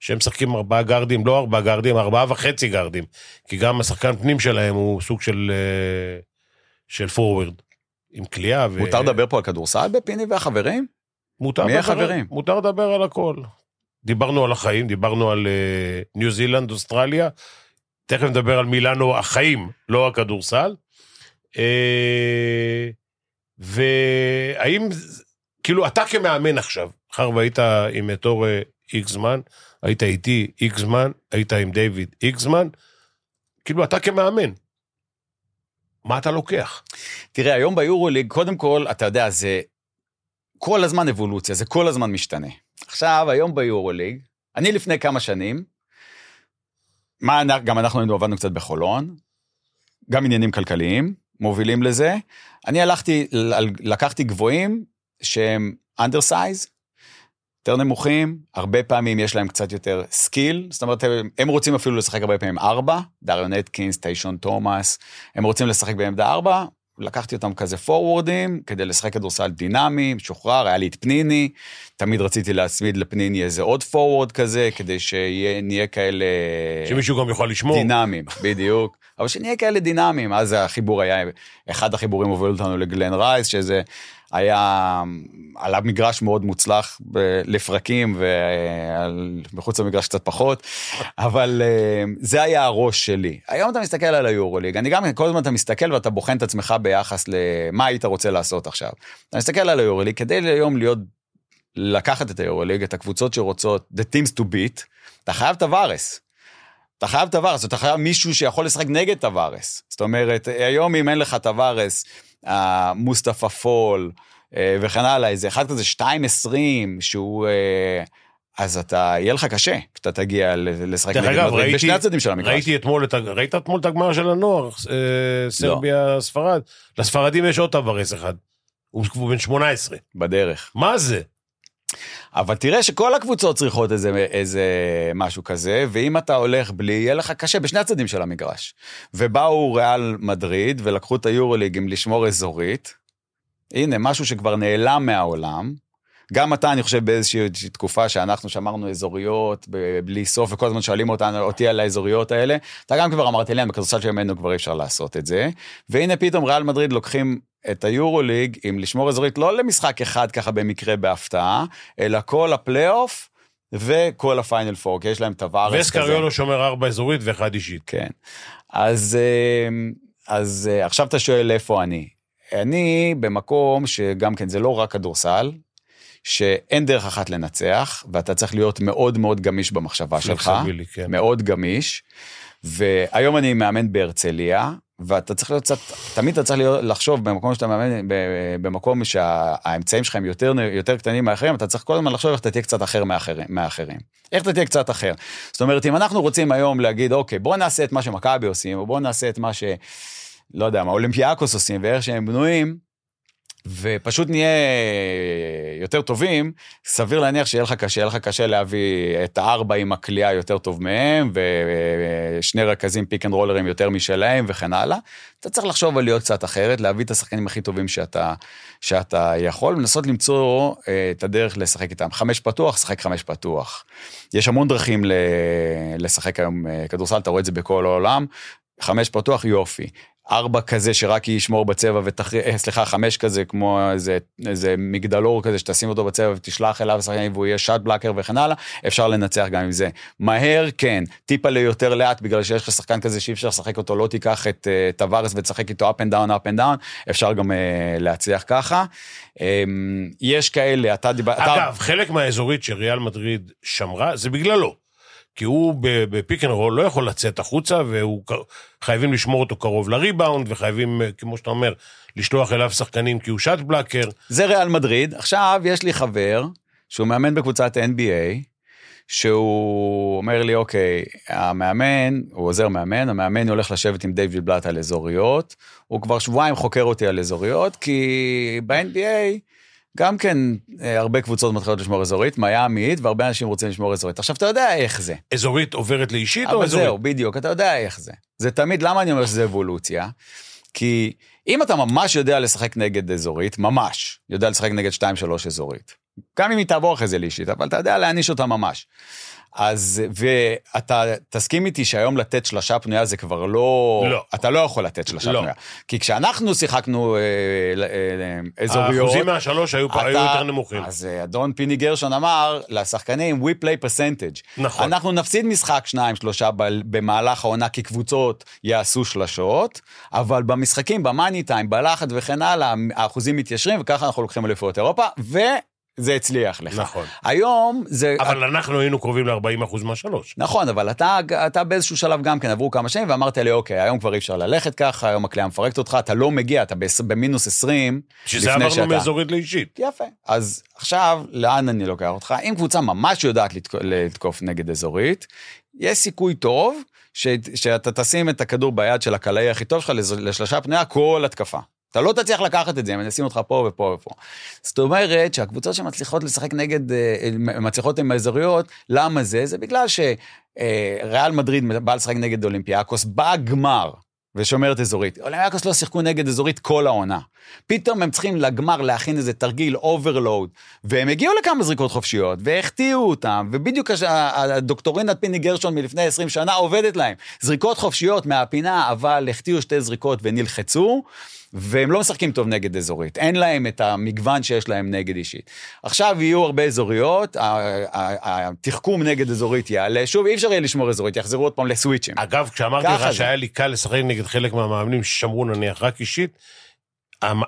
שהם משחקים ארבעה גרדים, לא ארבעה גרדים, ארבעה וחצי גרדים, כי גם השחקן פנים שלהם הוא סוג של, אה, של פורוורד, עם כליאה. ו... מותר לדבר פה על כדורסל בפיני והחברים? מותר מי החברים? מותר לדבר על הכל. דיברנו על החיים, דיברנו על אה, ניו זילנד, אוסטרליה, תכף נדבר על מילאנו החיים, לא הכדורסל. אה, והאם, כאילו, אתה כמאמן עכשיו, מאחר והיית עם אתור איקס זמן, היית איתי איקס זמן, היית עם דיוויד איקס זמן, כאילו, אתה כמאמן, מה אתה לוקח? תראה, היום ביורוליג, קודם כל, אתה יודע, זה כל הזמן אבולוציה, זה כל הזמן משתנה. עכשיו, היום ביורוליג, אני לפני כמה שנים, מה, גם אנחנו היינו עבדנו קצת בחולון, גם עניינים כלכליים, מובילים לזה. אני הלכתי, לקחתי גבוהים שהם undersize, יותר נמוכים, הרבה פעמים יש להם קצת יותר skill, זאת אומרת, הם רוצים אפילו לשחק הרבה פעמים ארבע, דריון אטקינס, טיישון תומאס, הם רוצים לשחק בעמדה ארבע, לקחתי אותם כזה forwardים, כדי לשחק כדורסל דינמי, משוחרר, היה לי את פניני, תמיד רציתי להצמיד לפניני איזה עוד forward כזה, כדי שנהיה כאלה... שמישהו גם יוכל לשמור. דינמיים, בדיוק. אבל שנהיה כאלה דינמיים, אז החיבור היה, אחד החיבורים הוביל אותנו לגלן רייס, שזה היה על המגרש מאוד מוצלח ב- לפרקים ומחוץ למגרש קצת פחות, אבל אה, זה היה הראש שלי. היום אתה מסתכל על היורוליג, אני גם, כל הזמן אתה מסתכל ואתה בוחן את עצמך ביחס למה היית רוצה לעשות עכשיו. אתה מסתכל על היורוליג, כדי היום להיות, לקחת את היורוליג, את הקבוצות שרוצות, the teams to beat, אתה חייב טווארס. אתה חייב טווארס, אתה חייב מישהו שיכול לשחק נגד טווארס. זאת אומרת, היום אם אין לך טווארס, מוסטפה פאל אה, וכן הלאה, איזה אחד כזה 2.20 שהוא... אה, אז אתה, יהיה לך קשה כשאתה תגיע לשחק נגד מדריד בשני הצדדים של המגרש. ראיתי אתמול, את, ראית אתמול את הגמר של הנוער, סרביה, לא. ספרד? לספרדים יש עוד טווארס אחד. הוא בן 18. בדרך. מה זה? אבל תראה שכל הקבוצות צריכות איזה, איזה משהו כזה, ואם אתה הולך בלי, יהיה לך קשה בשני הצדדים של המגרש. ובאו ריאל מדריד ולקחו את היורוליג עם לשמור אזורית, הנה, משהו שכבר נעלם מהעולם. גם אתה, אני חושב, באיזושהי תקופה שאנחנו שמרנו אזוריות בלי סוף, וכל הזמן שואלים אותנו, אותי על האזוריות האלה, אתה גם כבר אמרתי להם, בכדורסל של ימינו כבר אי אפשר לעשות את זה. והנה פתאום ריאל מדריד לוקחים את היורוליג עם לשמור אזורית לא למשחק אחד ככה במקרה בהפתעה, אלא כל הפלייאוף וכל הפיינל פור, כי יש להם טווארס כזה. וסקריולו שומר ארבע אזורית ואחד אישית. כן. אז, אה, אז אה, עכשיו אתה שואל איפה אני. אני במקום שגם כן זה לא רק כדורסל, שאין דרך אחת לנצח, ואתה צריך להיות מאוד מאוד גמיש במחשבה שלך. flexibility, כן. מאוד גמיש. והיום אני מאמן בהרצליה, ואתה צריך להיות קצת, תמיד אתה צריך להיות, לחשוב במקום שאתה מאמן, במקום שהאמצעים שלך הם יותר, יותר קטנים מאחרים, אתה צריך כל הזמן לחשוב איך אתה תהיה קצת אחר מאחרים, מאחרים. איך אתה תהיה קצת אחר. זאת אומרת, אם אנחנו רוצים היום להגיד, אוקיי, בוא נעשה את מה שמכבי עושים, או בוא נעשה את מה ש... לא יודע מה, אולימפיאקוס עושים, ואיך שהם בנויים, ופשוט נהיה יותר טובים, סביר להניח שיהיה לך קשה, יהיה לך קשה להביא את הארבע עם הכלייה יותר טוב מהם, ושני רכזים pick and rollerים יותר משלהם וכן הלאה. אתה צריך לחשוב על להיות קצת אחרת, להביא את השחקנים הכי טובים שאתה, שאתה יכול, ולנסות למצוא אה, את הדרך לשחק איתם. חמש פתוח, שחק חמש פתוח. יש המון דרכים לשחק היום אה, כדורסל, אתה רואה את זה בכל העולם. חמש פתוח, יופי. ארבע כזה שרק ישמור בצבע ותח... אה, סליחה, חמש כזה כמו איזה, איזה מגדלור כזה שתשים אותו בצבע ותשלח אליו שחקנים והוא יהיה shot blocker וכן הלאה, אפשר לנצח גם עם זה. מהר כן, טיפה ליותר לאט בגלל שיש לך שחקן כזה שאי אפשר לשחק אותו, לא תיקח את אה, טווארס ותשחק איתו up and down, up and down, אפשר גם אה, להצליח ככה. אמ, יש כאלה, אתה דיברת... אגב, חלק מהאזורית שריאל מדריד שמרה, זה בגללו. כי הוא בפיק אנד רול לא יכול לצאת החוצה, וחייבים לשמור אותו קרוב לריבאונד, וחייבים, אה, כמו שאתה אומר, לשלוח אליו שחקנים כי הוא shot blocker. זה ריאל מדריד. עכשיו יש לי חבר שהוא מאמן בקבוצת NBA, שהוא אומר לי, אוקיי, המאמן, הוא עוזר מאמן, המאמן הולך לשבת עם דיוויד בלאט על אזוריות, הוא כבר שבועיים חוקר אותי על אזוריות, כי ב-NBA גם כן אה, הרבה קבוצות מתחילות לשמור אזורית, מיאמית, והרבה אנשים רוצים לשמור אזורית. עכשיו, אתה יודע איך זה. אזורית עוברת לאישית או אבל אזורית? זהו, בדיוק, אתה יודע איך זה. זה תמיד, למה אני אומר שזה אבולוציה? כי אם אתה ממש יודע לשחק נגד אזורית, ממש, יודע לשחק נגד 2-3 אזורית, גם אם היא תעבור אחרי זה לאישית, אבל אתה יודע להעניש אותה ממש. אז, ואתה תסכים איתי שהיום לתת שלושה פנויה זה כבר לא... לא. אתה לא יכול לתת שלושה לא. פנויה. כי כשאנחנו שיחקנו אה, אה, אזוריות... האחוזים מהשלוש היו, היו אתה- יותר נמוכים. אז אה, אדון פיני גרשון אמר לשחקנים, we play percentage. נכון. אנחנו נפסיד משחק שניים, שלושה במהלך העונה, כי קבוצות יעשו שלשות, אבל במשחקים, במאני טיים, בלחץ וכן הלאה, האחוזים מתיישרים, וככה אנחנו לוקחים אליפויות אירופה, וזה הצליח לך. נכון. היום זה... אבל אנחנו היינו קרובים ל-40% מהשלוש. נכון, אבל אתה, אתה באיזשהו שלב גם כן עברו כמה שנים, ואמרת לי, אוקיי, היום כבר אי אפשר ללכת ככה, היום הכלייה מפרקת אותך, אתה לא מגיע, אתה במינוס 20, שזה לפני עברנו שאתה... מאזורית לאישית. יפה. אז עכשיו, לאן אני לוקח אותך? אם קבוצה ממש יודעת לתק... לתקוף נגד אזורית, יש סיכוי טוב ש... שאתה תשים את הכדור ביד של הקלעי הכי טוב שלך לשלושה פנויה כל התקפה. אתה לא תצליח לקחת את זה, הם ישים אותך פה ופה ופה. זאת אומרת שהקבוצות שמצליחות לשחק נגד, אה, מצליחות עם האזוריות, למה זה? זה בגלל שריאל מדריד בא לשחק נגד אולימפיאקוס בגמר. ושומרת אזורית. אולימפיאקוס לא שיחקו נגד אזורית כל העונה. פתאום הם צריכים לגמר להכין איזה תרגיל overload, והם הגיעו לכמה זריקות חופשיות, והחטיאו אותם, ובדיוק הדוקטורינת פיני גרשון מלפני 20 שנה עובדת להם. זריקות חופשיות מהפינה, אבל החטיאו שתי זריקות ונלחצו, והם לא משחקים טוב נגד אזורית. אין להם את המגוון שיש להם נגד אישית. עכשיו יהיו הרבה אזוריות, התחכום נגד אזורית יעלה, שוב, אי אפשר יהיה לשמור אזורית, יחזרו עוד פעם לסוויצ'ים. אגב, כשאמרתי לך זה. שהיה לי קל לשחק נגד חלק מהמאמנים ששמרו נניח רק אישית,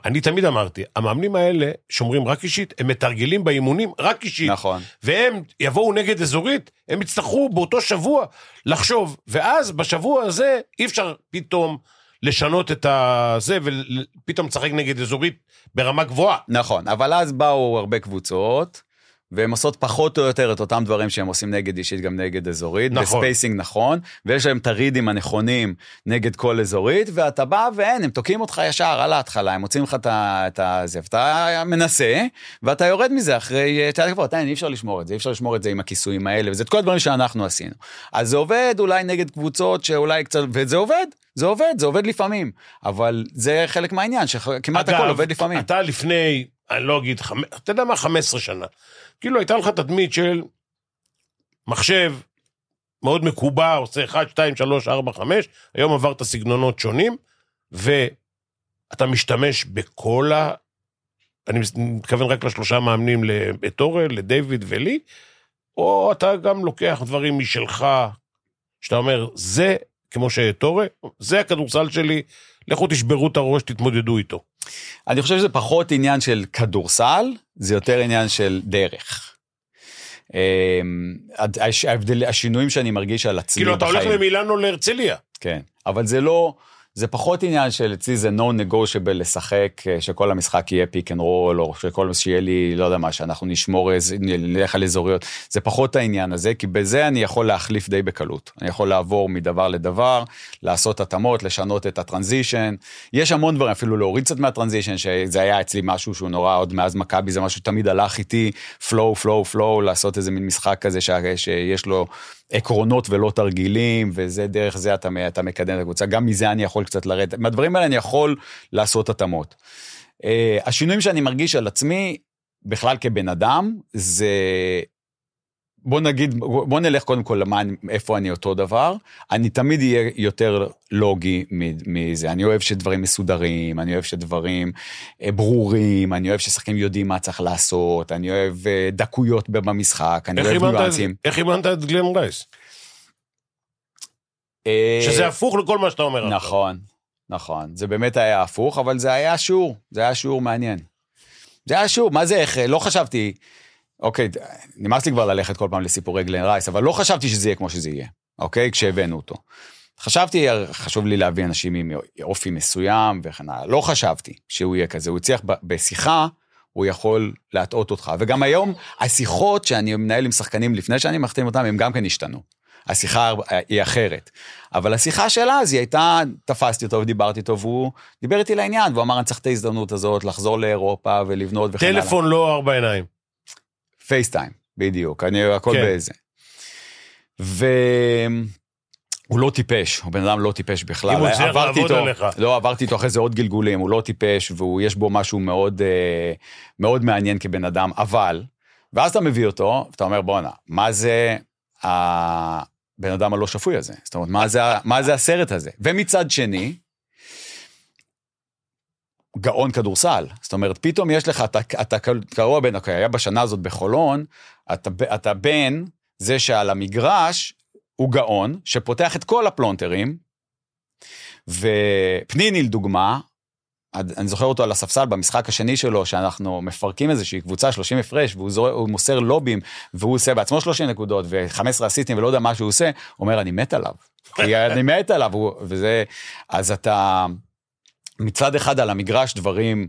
אני תמיד אמרתי, המאמנים האלה שומרים רק אישית, הם מתרגלים באימונים רק אישית. נכון. והם יבואו נגד אזורית, הם יצטרכו באותו שבוע לחשוב, ואז בשבוע הזה אי אפשר פתאום לשנות את הזה, ופתאום לשחק נגד אזורית ברמה גבוהה. נכון, אבל אז באו הרבה קבוצות, והן עושות פחות או יותר את אותם דברים שהם עושים נגד אישית, גם נגד אזורית. נכון. ו spacing נכון, ויש להם את הרידים הנכונים נגד כל אזורית, ואתה בא ואין, הם תוקעים אותך ישר על ההתחלה, הם מוצאים לך את את הזה, ואתה מנסה, ואתה יורד מזה אחרי, אתה יודע כבר, אתה, אי אפשר לשמור את זה, אי אפשר לשמור את זה עם הכיסויים האלה, וזה את כל הדברים שאנחנו עשינו. אז זה עובד אולי נגד קבוצות שאולי קצת, וזה עובד, זה עובד, זה עובד לפעמים, אבל זה חלק מהעניין, שכמעט הכל עובד לפעמים. אתה לפני, אני לא אגיד, חמ... אתה יודע מה, 15 שנה. כאילו הייתה לך תדמית של מחשב מאוד מקובע, עושה 1, 2, 3, 4, 5, היום עברת סגנונות שונים, ואתה משתמש בכל ה... אני מתכוון רק לשלושה מאמנים, לטורל, לדיוויד ולי, או אתה גם לוקח דברים משלך, שאתה אומר, זה, כמו שטורה, זה הכדורסל שלי, לכו תשברו את הראש, תתמודדו איתו. אני חושב שזה פחות עניין של כדורסל, זה יותר עניין של דרך. אמ, ההבדל, השינויים שאני מרגיש על עצמי כאילו, אתה הולך בחיים. ממילאנו להרצליה. כן, אבל זה לא, זה פחות עניין של אצלי זה non-negotiable לשחק, אה, שכל המשחק יהיה פיק אנד רול, או שכל, שיהיה לי, לא יודע מה, שאנחנו נשמור, נלך על אזוריות. זה פחות העניין הזה, כי בזה אני יכול להחליף די בקלות. אני יכול לעבור מדבר לדבר, לעשות התאמות, לשנות את ה transition. יש המון דברים, אפילו להוריד קצת מהטרנזישן, שזה היה אצלי משהו שהוא נורא, עוד מאז מכבי, זה משהו שתמיד הלך איתי, flow, flow, flow, לעשות איזה מין משחק כזה שיש לו עקרונות ולא תרגילים, וזה דרך זה אתה, אתה מקדם את הקבוצה, גם מזה אני יכול קצת לרדת, מהדברים האלה אני יכול לעשות התאמות. Uh, השינויים שאני מרגיש על עצמי, בכלל כבן אדם, זה... בוא נגיד, בוא נלך קודם כל למה, אני- איפה אני אותו דבר. אני תמיד אהיה יותר לוגי מזה. אני אוהב שדברים מסודרים, אני אוהב שדברים אה, ברורים, אני אוהב ששחקנים יודעים מה צריך לעשות, אני אוהב אה, דקויות במשחק, אני אוהב ניואנסים. איך אימנת את גלן רייס? אה, שזה הפוך לכל מה שאתה אומר. נכון, נכון. זה באמת היה הפוך, אבל זה היה שיעור, זה היה שיעור מעניין. זה היה שיעור, מה זה איך, לא חשבתי, אוקיי, נמאס לי כבר ללכת כל פעם לסיפורי גלן רייס, אבל לא חשבתי שזה יהיה כמו שזה יהיה, אוקיי? כשהבאנו אותו. חשבתי, חשוב לי להביא אנשים עם אופי מסוים וכן הלאה. לא חשבתי שהוא יהיה כזה, הוא הצליח בשיחה, הוא יכול להטעות אותך. וגם היום, השיחות שאני מנהל עם שחקנים לפני שאני מחתים אותם, הם גם כן השתנו. השיחה היא אחרת. אבל השיחה שלה, אז היא הייתה, תפסתי אותו ודיברתי איתו, והוא דיבר איתי לעניין, והוא אמר, אני צריך את ההזדמנות הזאת לחזור לאירופה ולבנות וכן הלאה. טלפון לא ארבע עיניים. פייסטיים, בדיוק, אני הכל כן. באיזה. והוא לא טיפש, הוא בן אדם לא טיפש בכלל. אם הוא הצליח עברתי לעבוד איתו, עליך. לא, עברתי איתו אחרי זה עוד גלגולים, הוא לא טיפש, ויש בו משהו מאוד, אה, מאוד מעניין כבן אדם, אבל, ואז אתה מביא אותו, ואתה אומר, בואנה, מה זה הבן אדם הלא שפוי הזה? זאת אומרת, מה זה, מה זה הסרט הזה? ומצד שני, גאון כדורסל. זאת אומרת, פתאום יש לך, אתה, אתה קרוע בין, אוקיי, היה בשנה הזאת בחולון, אתה, אתה בין זה שעל המגרש הוא גאון, שפותח את כל הפלונטרים, ופניני לדוגמה, אני זוכר אותו על הספסל במשחק השני שלו, שאנחנו מפרקים איזושהי קבוצה 30 הפרש, והוא זור, מוסר לובים, והוא עושה בעצמו 30 נקודות, ו-15 אסיסטים, ולא יודע מה שהוא עושה, הוא אומר, אני מת עליו. כי אני מת עליו, הוא- וזה, אז אתה, מצד אחד על המגרש דברים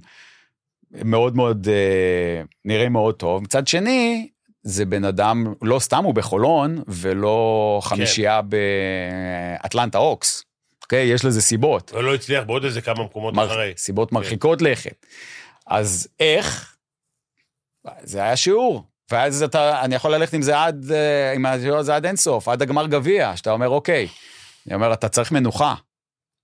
מאוד מאוד, אה, נראים מאוד טוב, מצד שני, זה בן אדם, לא סתם הוא בחולון, ולא חמישייה באטלנטה אוקס. אוקיי? יש לזה סיבות. ולא הצליח בעוד איזה כמה מקומות מר... אחרי. סיבות מרחיקות לכת. אז איך? זה היה שיעור. ואז אתה, אני יכול ללכת עם זה עד, אה, עם השיעור הזה עד אינסוף, עד הגמר גביע, שאתה אומר, אוקיי. אני אומר, אתה צריך מנוחה.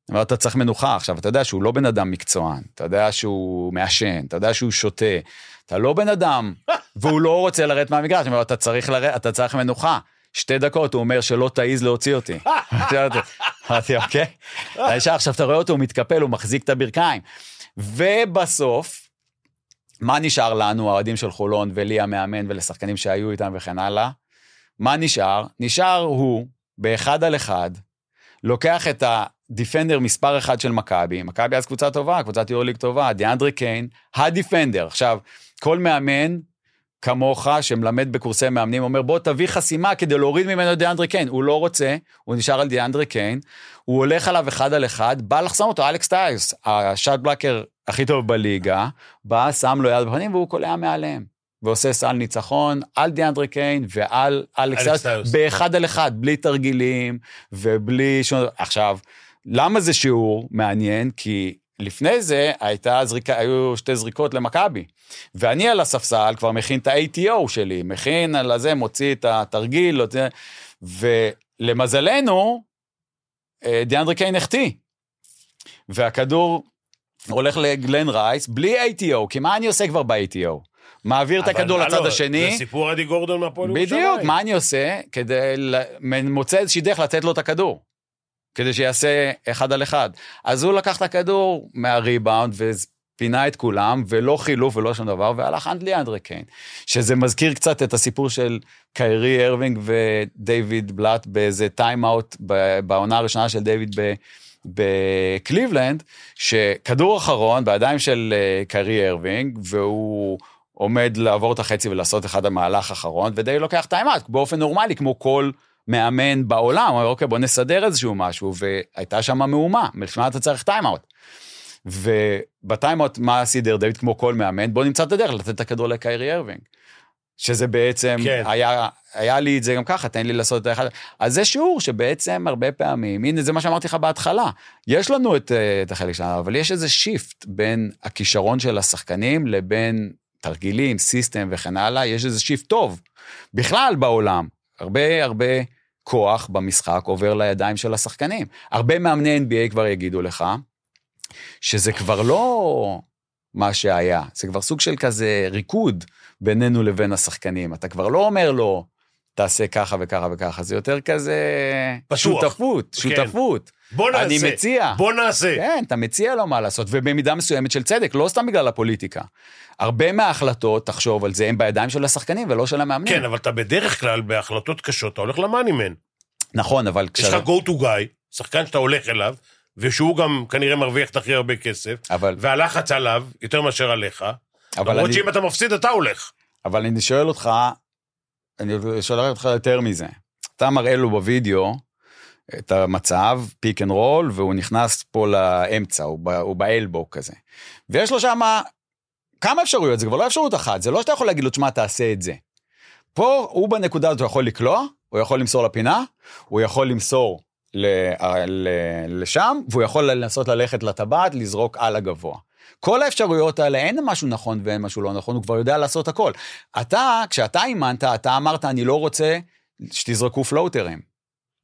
אומר, אתה צריך מנוחה. עכשיו, אתה יודע שהוא לא בן אדם מקצוען, אתה יודע שהוא מעשן, אתה יודע שהוא שותה, אתה לא בן אדם, והוא לא רוצה לרדת מהמגרש, אומר, אתה צריך לרדת, אתה צריך מנוחה. שתי דקות, הוא אומר שלא תעז להוציא אותי. אמרתי, אוקיי. ישר עכשיו אתה רואה אותו, הוא מתקפל, הוא מחזיק את הברכיים. ובסוף, מה נשאר לנו, האוהדים של חולון, ולי המאמן, ולשחקנים שהיו איתם וכן הלאה? מה נשאר? נשאר הוא, באחד על אחד, לוקח את הדיפנדר מספר אחד של מכבי, מכבי אז קבוצה טובה, קבוצת יורוליג טובה, דיאנדרי קיין, הדיפנדר. עכשיו, כל מאמן כמוך, שמלמד בקורסי מאמנים, אומר, בוא תביא חסימה כדי להוריד ממנו דיאנדרי קיין. הוא לא רוצה, הוא נשאר על דיאנדרי קיין, הוא הולך עליו אחד על אחד, בא לחסום אותו, אלכס טייס, השאט בלקר הכי טוב בליגה, בא, שם לו יד בפנים והוא קולע מעליהם. ועושה סל ניצחון על דיאנדרי קיין ועל אלכס. באחד על אחד, בלי תרגילים ובלי שום... עכשיו, למה זה שיעור מעניין? כי לפני זה הייתה זריקה, היו שתי זריקות למכבי. ואני על הספסל כבר מכין את ה-ATO שלי, מכין על הזה, מוציא את התרגיל, ולמזלנו, אה, דיאנדרי קיין החטיא. והכדור הולך לגלן רייס בלי ATO, כי מה אני עושה כבר ב-ATO? מעביר את הכדור הלו, לצד השני. זה סיפור אדי גורדון מהפועל בדיוק, ירושלים. מה אני עושה? כדי, מוצא איזושהי דרך לתת לו את הכדור. כדי שיעשה אחד על אחד. אז הוא לקח את הכדור מהריבאונד ופינה את כולם, ולא חילוף ולא שום דבר, והלך עד ליאנדרי קיין. שזה מזכיר קצת את הסיפור של קיירי אירווינג ודייוויד בלאט באיזה טיים-אאוט בעונה הראשונה של דיוויד ב... בקליבלנד, שכדור אחרון בידיים של אה, קיירי אירווינג, והוא עומד לעבור את החצי ולעשות אחד המהלך האחרון, ודיוויד לוקח טיים-אאוט, באופן נורמלי, כמו כל מאמן בעולם, הוא אומר, אוקיי, בוא נסדר איזשהו משהו, והייתה שם מהומה, מלפני אתה צריך טיים-אאוט. ובטיים-אאוט, מה סידר דיוויד כמו כל מאמן? בוא נמצא את הדרך לתת את הכדור לקיירי אירווינג. שזה בעצם, כן. כן. היה, היה לי את זה גם ככה, תן לי לעשות את האחד. אז זה שיעור שבעצם הרבה פעמים, הנה זה מה שאמרתי לך בהתחלה, יש לנו את, אה, את החלק שלנו, אבל יש איזה shift בין הכישרון של השחקנים לבין תרגילים, system וכן הלאה, יש איזה shift טוב. בכלל בעולם, הרבה הרבה כוח במשחק עובר לידיים של השחקנים. הרבה מאמני NBA כבר יגידו לך, שזה כבר לא מה שהיה, זה כבר סוג של כזה ריקוד בינינו לבין השחקנים. אתה כבר לא אומר לו, תעשה ככה וככה וככה, זה יותר כזה פתוח. שותפות, כן. בוא נעשה. אני מציע. בוא נעשה. כן, אתה מציע לו מה לעשות, ובמידה מסוימת של צדק, לא סתם בגלל הפוליטיקה. הרבה מההחלטות, תחשוב על זה, הם בידיים של השחקנים ולא של המאמנים. כן, אבל אתה בדרך כלל, בהחלטות קשות, אתה הולך למאנימן. נכון, אבל יש לך go to guy, שחקן שאתה הולך אליו, ושהוא גם כנראה מרוויח את הכי הרבה כסף, אבל, והלחץ עליו יותר מאשר עליך, למרות אני, שאם אתה מפסיד, אתה הולך. אבל אני שואל אותך, אני שואל אותך יותר מזה. אתה מראה לו בווידאו את המצב, פיק אנד רול, והוא נכנס פה לאמצע, הוא, ב, הוא ב elbow כזה. ויש לו שם כמה אפשרויות, זה כבר לא אפשרות אחת, זה לא שאתה יכול להגיד לו, תשמע, תעשה את זה. פה הוא בנקודה הזאת, הוא יכול לקלוע, הוא יכול למסור לפינה, הוא יכול למסור ל, ל, לשם, והוא יכול לנסות ללכת לטבעת, לזרוק על הגבוה. כל האפשרויות האלה, אין משהו נכון ואין משהו לא נכון, הוא כבר יודע לעשות הכל. אתה, כשאתה אימנת, אתה אמרת, אני לא רוצה שתזרקו פלוטרים.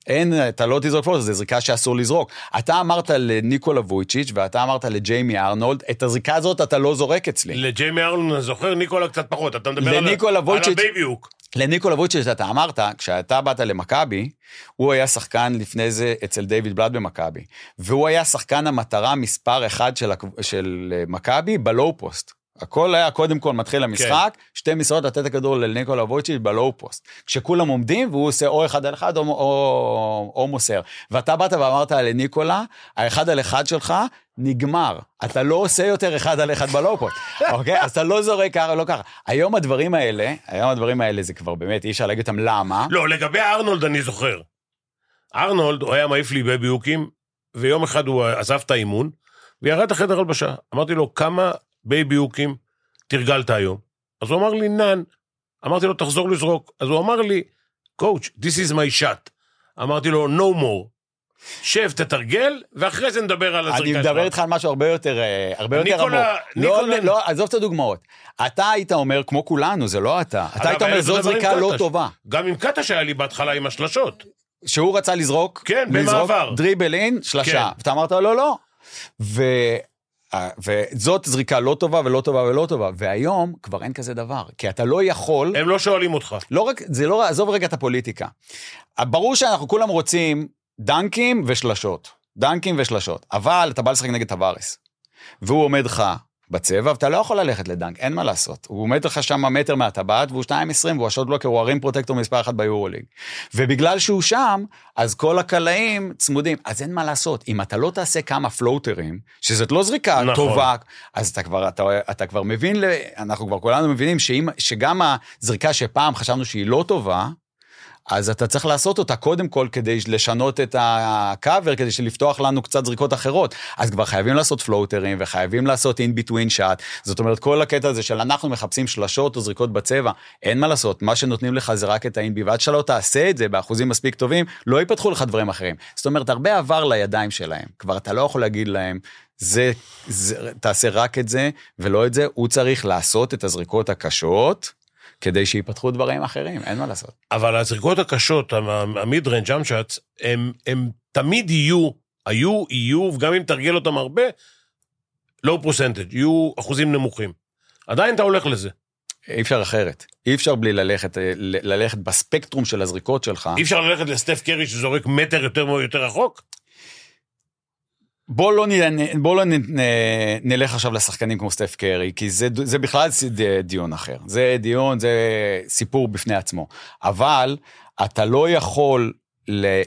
אין, אתה לא תזרוק floater, זו זריקה שאסור לזרוק. אתה אמרת לניקולה וויצ'יץ' ואתה אמרת לג'יימי ארנולד, את הזריקה הזאת אתה לא זורק אצלי. לג'יימי ארנולד, אני זוכר, ניקולה קצת פחות, אתה מדבר על, על ה baby hook. לניקולה וויצ'יץ' אתה אמרת, כשאתה באת למכבי, הוא היה שחקן לפני זה אצל דיוויד בלאט במכבי, והוא היה שחקן המטרה מספר אחד של, של אה, מכבי ב low post. הכל היה קודם כל מתחיל המשחק, שתי מסירות לתת את הכדור לניקולה וויצ'יץ' ב low post. כשכולם עומדים והוא עושה או אחד על אחד או, או, או מוסר. ואתה באת ואמרת לניקולה, האחד על אחד שלך נגמר. אתה לא עושה יותר אחד על אחד ב low post, אוקיי? אז אתה לא זורק ככה, לא ככה. היום הדברים האלה, היום הדברים האלה זה כבר באמת, אי אפשר להגיד אותם למה. לא, לגבי ארנולד אני זוכר. ארנולד, הוא היה מעיף לי בייבי הוקים, ויום אחד הוא עזב את האימון, וירד לחדר הלבשה. אמרתי לו, כמה בייבי הוקים תרגלת היום? אז הוא אמר לי, none. אמרתי לו, תחזור לזרוק. אז הוא אמר לי, coach, this is my shot. אמרתי לו, no more. שב, תתרגל, ואחרי זה נדבר על הזריקה אני שלך. מדבר איתך על משהו הרבה יותר, אה, הרבה יותר עמוק. ניקולה- לא, לא, עזוב את הדוגמאות. אתה היית אומר, כמו כולנו, זה לא אתה. אתה היית אומר, עם זריקה לא. טובה. גם עם קטש היה לי בהתחלה עם השלשות. שהוא רצה לזרוק, כן, לזרוק במעבר. דריבל אין, שלשה. כן. ואתה אמרת לו, לא. ו... וזאת זריקה לא טובה ולא טובה ולא טובה, והיום כבר אין כזה דבר, כי אתה לא יכול, הם לא שואלים אותך. לא רק, זה לא, עזוב רגע את הפוליטיקה. ברור שאנחנו כולם רוצים דנקים ושלשות, דנקים ושלשות, אבל אתה בא לשחק נגד טווארס, והוא עומד לך בצבע, ואתה לא יכול ללכת לדנק, אין מה לעשות. הוא עומד לך שם מטר מהטבעת, והוא 2.20, והוא השוט בלוקר, הוא הרים פרוטקטור מספר אחת ביורוליג. ובגלל שהוא שם, אז כל הקלעים צמודים. אז אין מה לעשות, אם אתה לא תעשה כמה פלוטרים, שזאת לא זריקה נכון. טובה, אז אתה כבר, אתה, אתה כבר מבין, אנחנו כבר כולנו מבינים שאם, שגם הזריקה שפעם חשבנו שהיא לא טובה, אז אתה צריך לעשות אותה קודם כל כדי לשנות את הקאבר, כדי לפתוח לנו קצת זריקות אחרות. אז כבר חייבים לעשות פלוטרים וחייבים לעשות in between shot. זאת אומרת, כל הקטע הזה של אנחנו מחפשים שלשות או זריקות בצבע, אין מה לעשות, מה שנותנים לך זה רק את ה-in ועד שאתה לא תעשה את זה באחוזים מספיק טובים, לא ייפתחו לך דברים אחרים. זאת אומרת, הרבה עבר לידיים שלהם. כבר אתה לא יכול להגיד להם, זה, זה, תעשה רק את זה ולא את זה, הוא צריך לעשות את הזריקות הקשות. כדי שיפתחו דברים אחרים, אין מה לעשות. אבל הזריקות הקשות, ה mid-range jump shot, הם, הם תמיד יהיו, היו, יהיו, וגם אם תרגל אותם הרבה, low percentage, יהיו אחוזים נמוכים. עדיין אתה הולך לזה. אי אפשר אחרת. אי אפשר בלי ללכת, ללכת בספקטרום של הזריקות שלך. אי אפשר ללכת לסטף קרי שזורק מטר יותר, יותר רחוק? בוא לא, נ, בוא לא נ, נ, נלך עכשיו לשחקנים כמו סטף קרי, כי זה, זה בכלל דיון אחר. זה דיון, זה סיפור בפני עצמו. אבל אתה לא יכול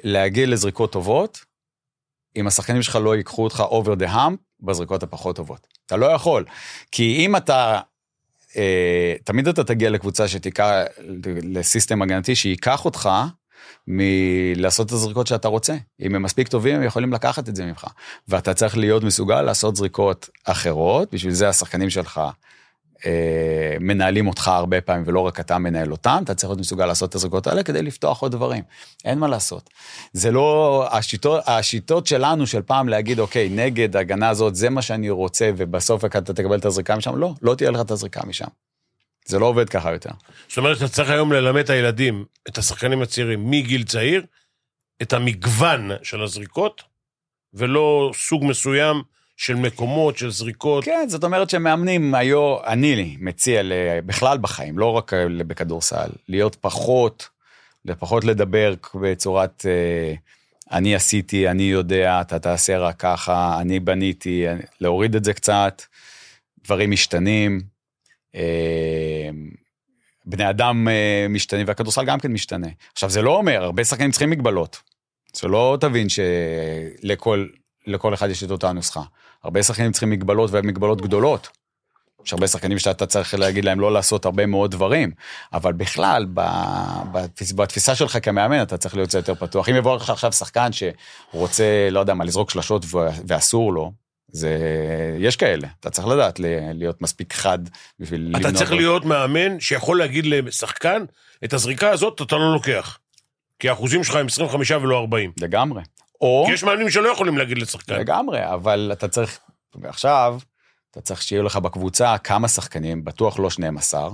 להגיע לזריקות טובות, אם השחקנים שלך לא ייקחו אותך over the hump בזריקות הפחות טובות. אתה לא יכול. כי אם אתה, אה, תמיד אתה תגיע לקבוצה שתיקח, לסיסטם הגנתי שייקח אותך, מלעשות את הזריקות שאתה רוצה. אם הם מספיק טובים, הם יכולים לקחת את זה ממך. ואתה צריך להיות מסוגל לעשות זריקות אחרות, בשביל זה השחקנים שלך אה, מנהלים אותך הרבה פעמים, ולא רק אתה מנהל אותם, אתה צריך להיות מסוגל לעשות את הזריקות האלה כדי לפתוח עוד דברים. אין מה לעשות. זה לא, השיטות, השיטות שלנו של פעם להגיד, אוקיי, נגד הגנה הזאת, זה מה שאני רוצה, ובסוף אתה תקבל את הזריקה משם, לא, לא תהיה לך את הזריקה משם. זה לא עובד ככה יותר. זאת אומרת, אתה צריך היום ללמד את הילדים, את השחקנים הצעירים, מגיל צעיר, את המגוון של הזריקות, ולא סוג מסוים של מקומות, של זריקות. כן, זאת אומרת שמאמנים היו, אני מציע בכלל בחיים, לא רק בכדורסל, להיות פחות, לפחות לדבר בצורת, אה, אני עשיתי, אני יודע, אתה תעשה רק ככה, אני בניתי, להוריד את זה קצת, דברים משתנים. אה, בני אדם אה, משתנים והכדורסל גם כן משתנה. עכשיו זה לא אומר, הרבה שחקנים צריכים מגבלות. שלא תבין שלכל לכל אחד יש את אותה נוסחה. הרבה שחקנים צריכים מגבלות ומגבלות גדולות. יש הרבה שחקנים שאתה צריך להגיד להם לא לעשות הרבה מאוד דברים, אבל בכלל, בתפיסה שלך כמאמן אתה צריך להיות יותר פתוח. אם יבוא לך עכשיו שחקן שרוצה, לא יודע מה, לזרוק שלשות ואסור לו, זה, יש כאלה, אתה צריך לדעת להיות מספיק חד בשביל למנוע... אתה צריך להיות מאמן שיכול להגיד לשחקן, את הזריקה הזאת אתה לא לוקח. כי האחוזים שלך הם 25 ולא 40. לגמרי. או... כי יש מאמנים שלא יכולים להגיד לשחקן. לגמרי, אבל אתה צריך, עכשיו, אתה צריך שיהיו לך בקבוצה כמה שחקנים, בטוח לא 12,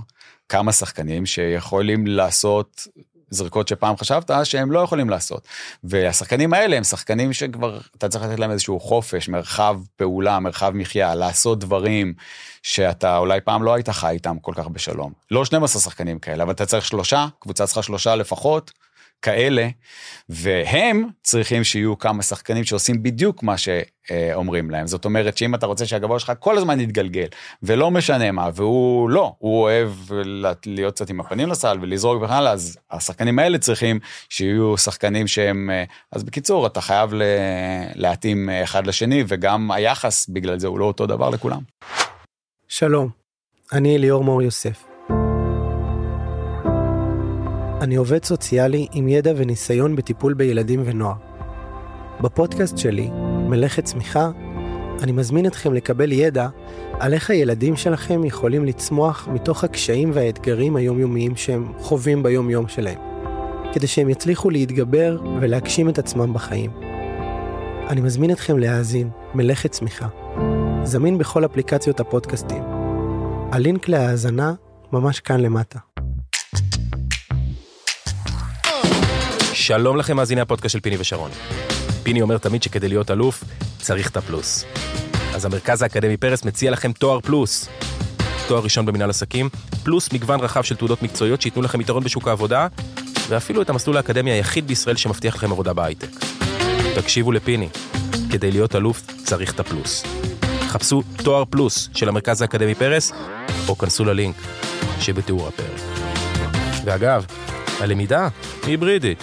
כמה שחקנים שיכולים לעשות זריקות שפעם חשבת שהם לא יכולים לעשות. והשחקנים האלה הם שחקנים שכבר אתה צריך לתת להם איזשהו חופש, מרחב פעולה, מרחב מחיה, לעשות דברים שאתה אולי פעם לא היית חי איתם כל כך בשלום. לא 12 שחקנים כאלה, אבל אתה צריך שלושה, קבוצה צריכה שלושה לפחות. כאלה, והם צריכים שיהיו כמה שחקנים שעושים בדיוק מה שאומרים להם. זאת אומרת שאם אתה רוצה שהגבוה שלך כל הזמן יתגלגל, ולא משנה מה, והוא לא, הוא אוהב להיות קצת עם הפנים לסל ולזרוק וכן הלאה, אז השחקנים האלה צריכים שיהיו שחקנים שהם, אז בקיצור, אתה חייב להתאים אחד לשני, וגם היחס בגלל זה הוא לא אותו דבר לכולם. שלום, אני ליאור מור יוסף. אני עובד סוציאלי עם ידע וניסיון בטיפול בילדים ונוער. בפודקאסט שלי, מלאכת צמיחה, אני מזמין אתכם לקבל ידע על איך הילדים שלכם יכולים לצמוח מתוך הקשיים והאתגרים היומיומיים שהם חווים ביום-יום שלהם, כדי שהם יצליחו להתגבר ולהגשים את עצמם בחיים. אני מזמין אתכם להאזין מלאכת צמיחה, זמין בכל אפליקציות הפודקאסטים. הלינק להאזנה ממש כאן למטה. שלום לכם מאזיני הפודקאסט של פיני ושרון. פיני אומר תמיד שכדי להיות אלוף, צריך את הפלוס. אז המרכז האקדמי פרס מציע לכם תואר פלוס. תואר ראשון במנהל עסקים, פלוס מגוון רחב של תעודות מקצועיות שייתנו לכם יתרון בשוק העבודה, ואפילו את המסלול האקדמי היחיד בישראל שמבטיח לכם עבודה בהייטק. תקשיבו לפיני, כדי להיות אלוף צריך את הפלוס. חפשו תואר פלוס של המרכז האקדמי פרס, או כנסו ללינק שבתיאור הפרק. ואגב, הלמידה היברידית.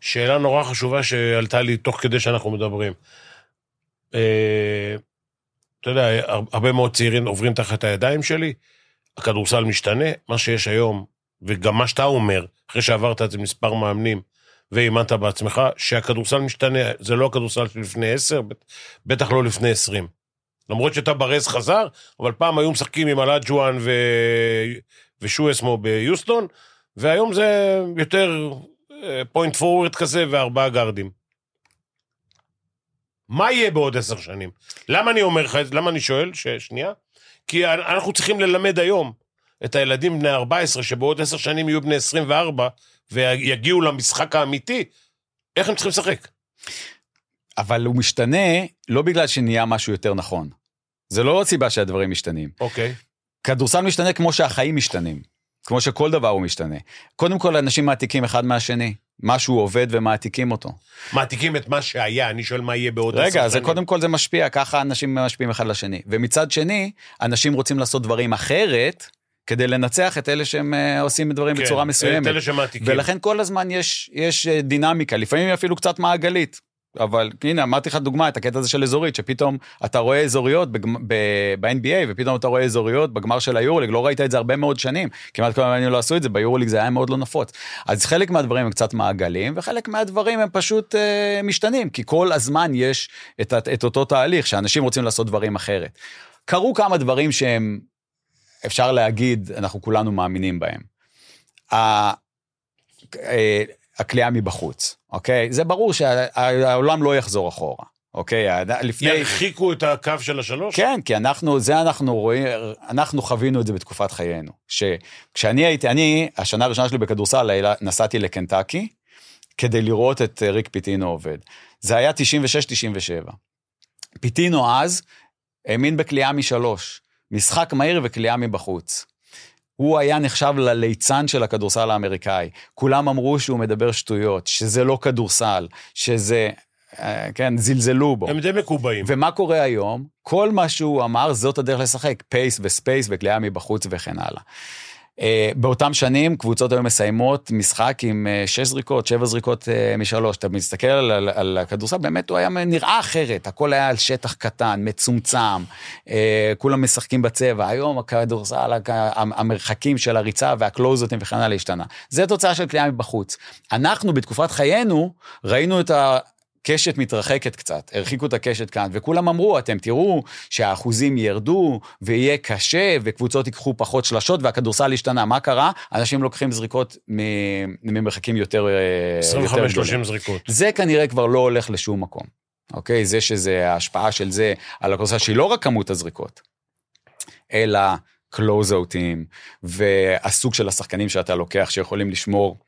שאלה נורא חשובה שעלתה לי תוך כדי שאנחנו מדברים. אה, אתה יודע, הרבה מאוד צעירים עוברים תחת הידיים שלי. הכדורסל משתנה, מה שיש היום, וגם מה שאתה אומר, אחרי שעברת את זה מספר מאמנים, ואימנת בעצמך, שהכדורסל משתנה, זה לא הכדורסל של לפני עשר, בטח לא לפני עשרים. למרות שאתה ברז חזר, אבל פעם היו משחקים עם אלאג'ואן ו... ושואסמו ביוסטון, והיום זה יותר פוינט פורוורד כזה וארבעה גארדים. מה יהיה בעוד עשר שנים? למה אני אומר לך, למה אני שואל? ש... שנייה. כי אנחנו צריכים ללמד היום את הילדים בני 14, שבעוד עשר שנים יהיו בני 24, ויגיעו למשחק האמיתי, איך הם צריכים לשחק? אבל הוא משתנה לא בגלל שנהיה משהו יותר נכון. זה לא סיבה שהדברים משתנים. אוקיי. כדורסל משתנה כמו שהחיים משתנים. כמו שכל דבר הוא משתנה. קודם כל, אנשים מעתיקים אחד מהשני. משהו עובד ומעתיקים אותו. מעתיקים את מה שהיה, אני שואל מה יהיה בעוד עשר שנים. רגע, זה קודם כל זה משפיע, ככה אנשים משפיעים אחד לשני. ומצד שני, אנשים רוצים לעשות דברים אחרת, כדי לנצח את אלה שהם uh, עושים דברים כן, בצורה מסוימת. את אלה שמעתיקים. ולכן כל הזמן יש, יש אה, דינמיקה, לפעמים אפילו קצת מעגלית. אבל הנה, אמרתי לך דוגמה, את הקטע הזה של אזורית, שפתאום אתה רואה אזוריות ב-NBA, ופתאום אתה רואה אזוריות בגמר של היורוליג, לא ראית את זה הרבה מאוד שנים, כמעט כל הזמן לא עשו את זה, ביורוליג זה היה מאוד לא נפוץ. אז חלק מהדברים הם קצת מעגלים, וחלק מהדברים הם פשוט אה, משתנים, כי כל הזמן יש את, את אותו תהליך, שאנשים רוצים לעשות דברים אחרת. קרו כמה דברים שהם, אפשר להגיד, אנחנו כולנו מאמינים בהם. אה, הכלייה מבחוץ, אוקיי? זה ברור שהעולם לא יחזור אחורה. אוקיי, לפני... ירחיקו את הקו של השלוש? כן, כי אנחנו, זה אנחנו רואים, אנחנו חווינו את זה בתקופת חיינו. שכשאני הייתי, אני, השנה הראשונה שלי בכדורסל, נסעתי לקנטקי, כדי לראות את ריק פיטינו עובד. זה היה 96-97. פיטינו אז האמין בכלייה משלוש. משחק מהיר וכלייה מבחוץ. הוא היה נחשב לליצן של הכדורסל האמריקאי. כולם אמרו שהוא מדבר שטויות, שזה לא כדורסל, שזה... אה, כן, זלזלו בו. הם די מקובעים. ומה קורה היום? כל מה שהוא אמר, זאת הדרך לשחק, pace ו space וקליעה מבחוץ וכן הלאה. אה, באותם שנים קבוצות היו מסיימות משחק עם אה, שש זריקות, שבע זריקות אה, משלוש. אתה מסתכל על, על, על הכדורסל, באמת הוא היה נראה אחרת, הכל היה על שטח קטן, מצומצם, כולם משחקים בצבע. היום הכדורסל, המרחקים של הריצה וה closeout ים וכן הלאה השתנה. זה תוצאה של קליעה מבחוץ. אנחנו בתקופת חיינו ראינו את ה... הקשת מתרחקת קצת, הרחיקו את הקשת כאן, וכולם אמרו, אתם תראו שהאחוזים ירדו, ויהיה קשה, וקבוצות ייקחו פחות שלשות, והכדורסל השתנה. מה קרה? אנשים לוקחים זריקות ממרחקים יותר, 25-30 זריקות. זה כנראה כבר לא הולך לשום מקום. אוקיי? זה שזה, ההשפעה של זה על הכדורסל, שהיא לא רק כמות הזריקות, אלא קלוזאוטים, והסוג של השחקנים שאתה לוקח, שיכולים לשמור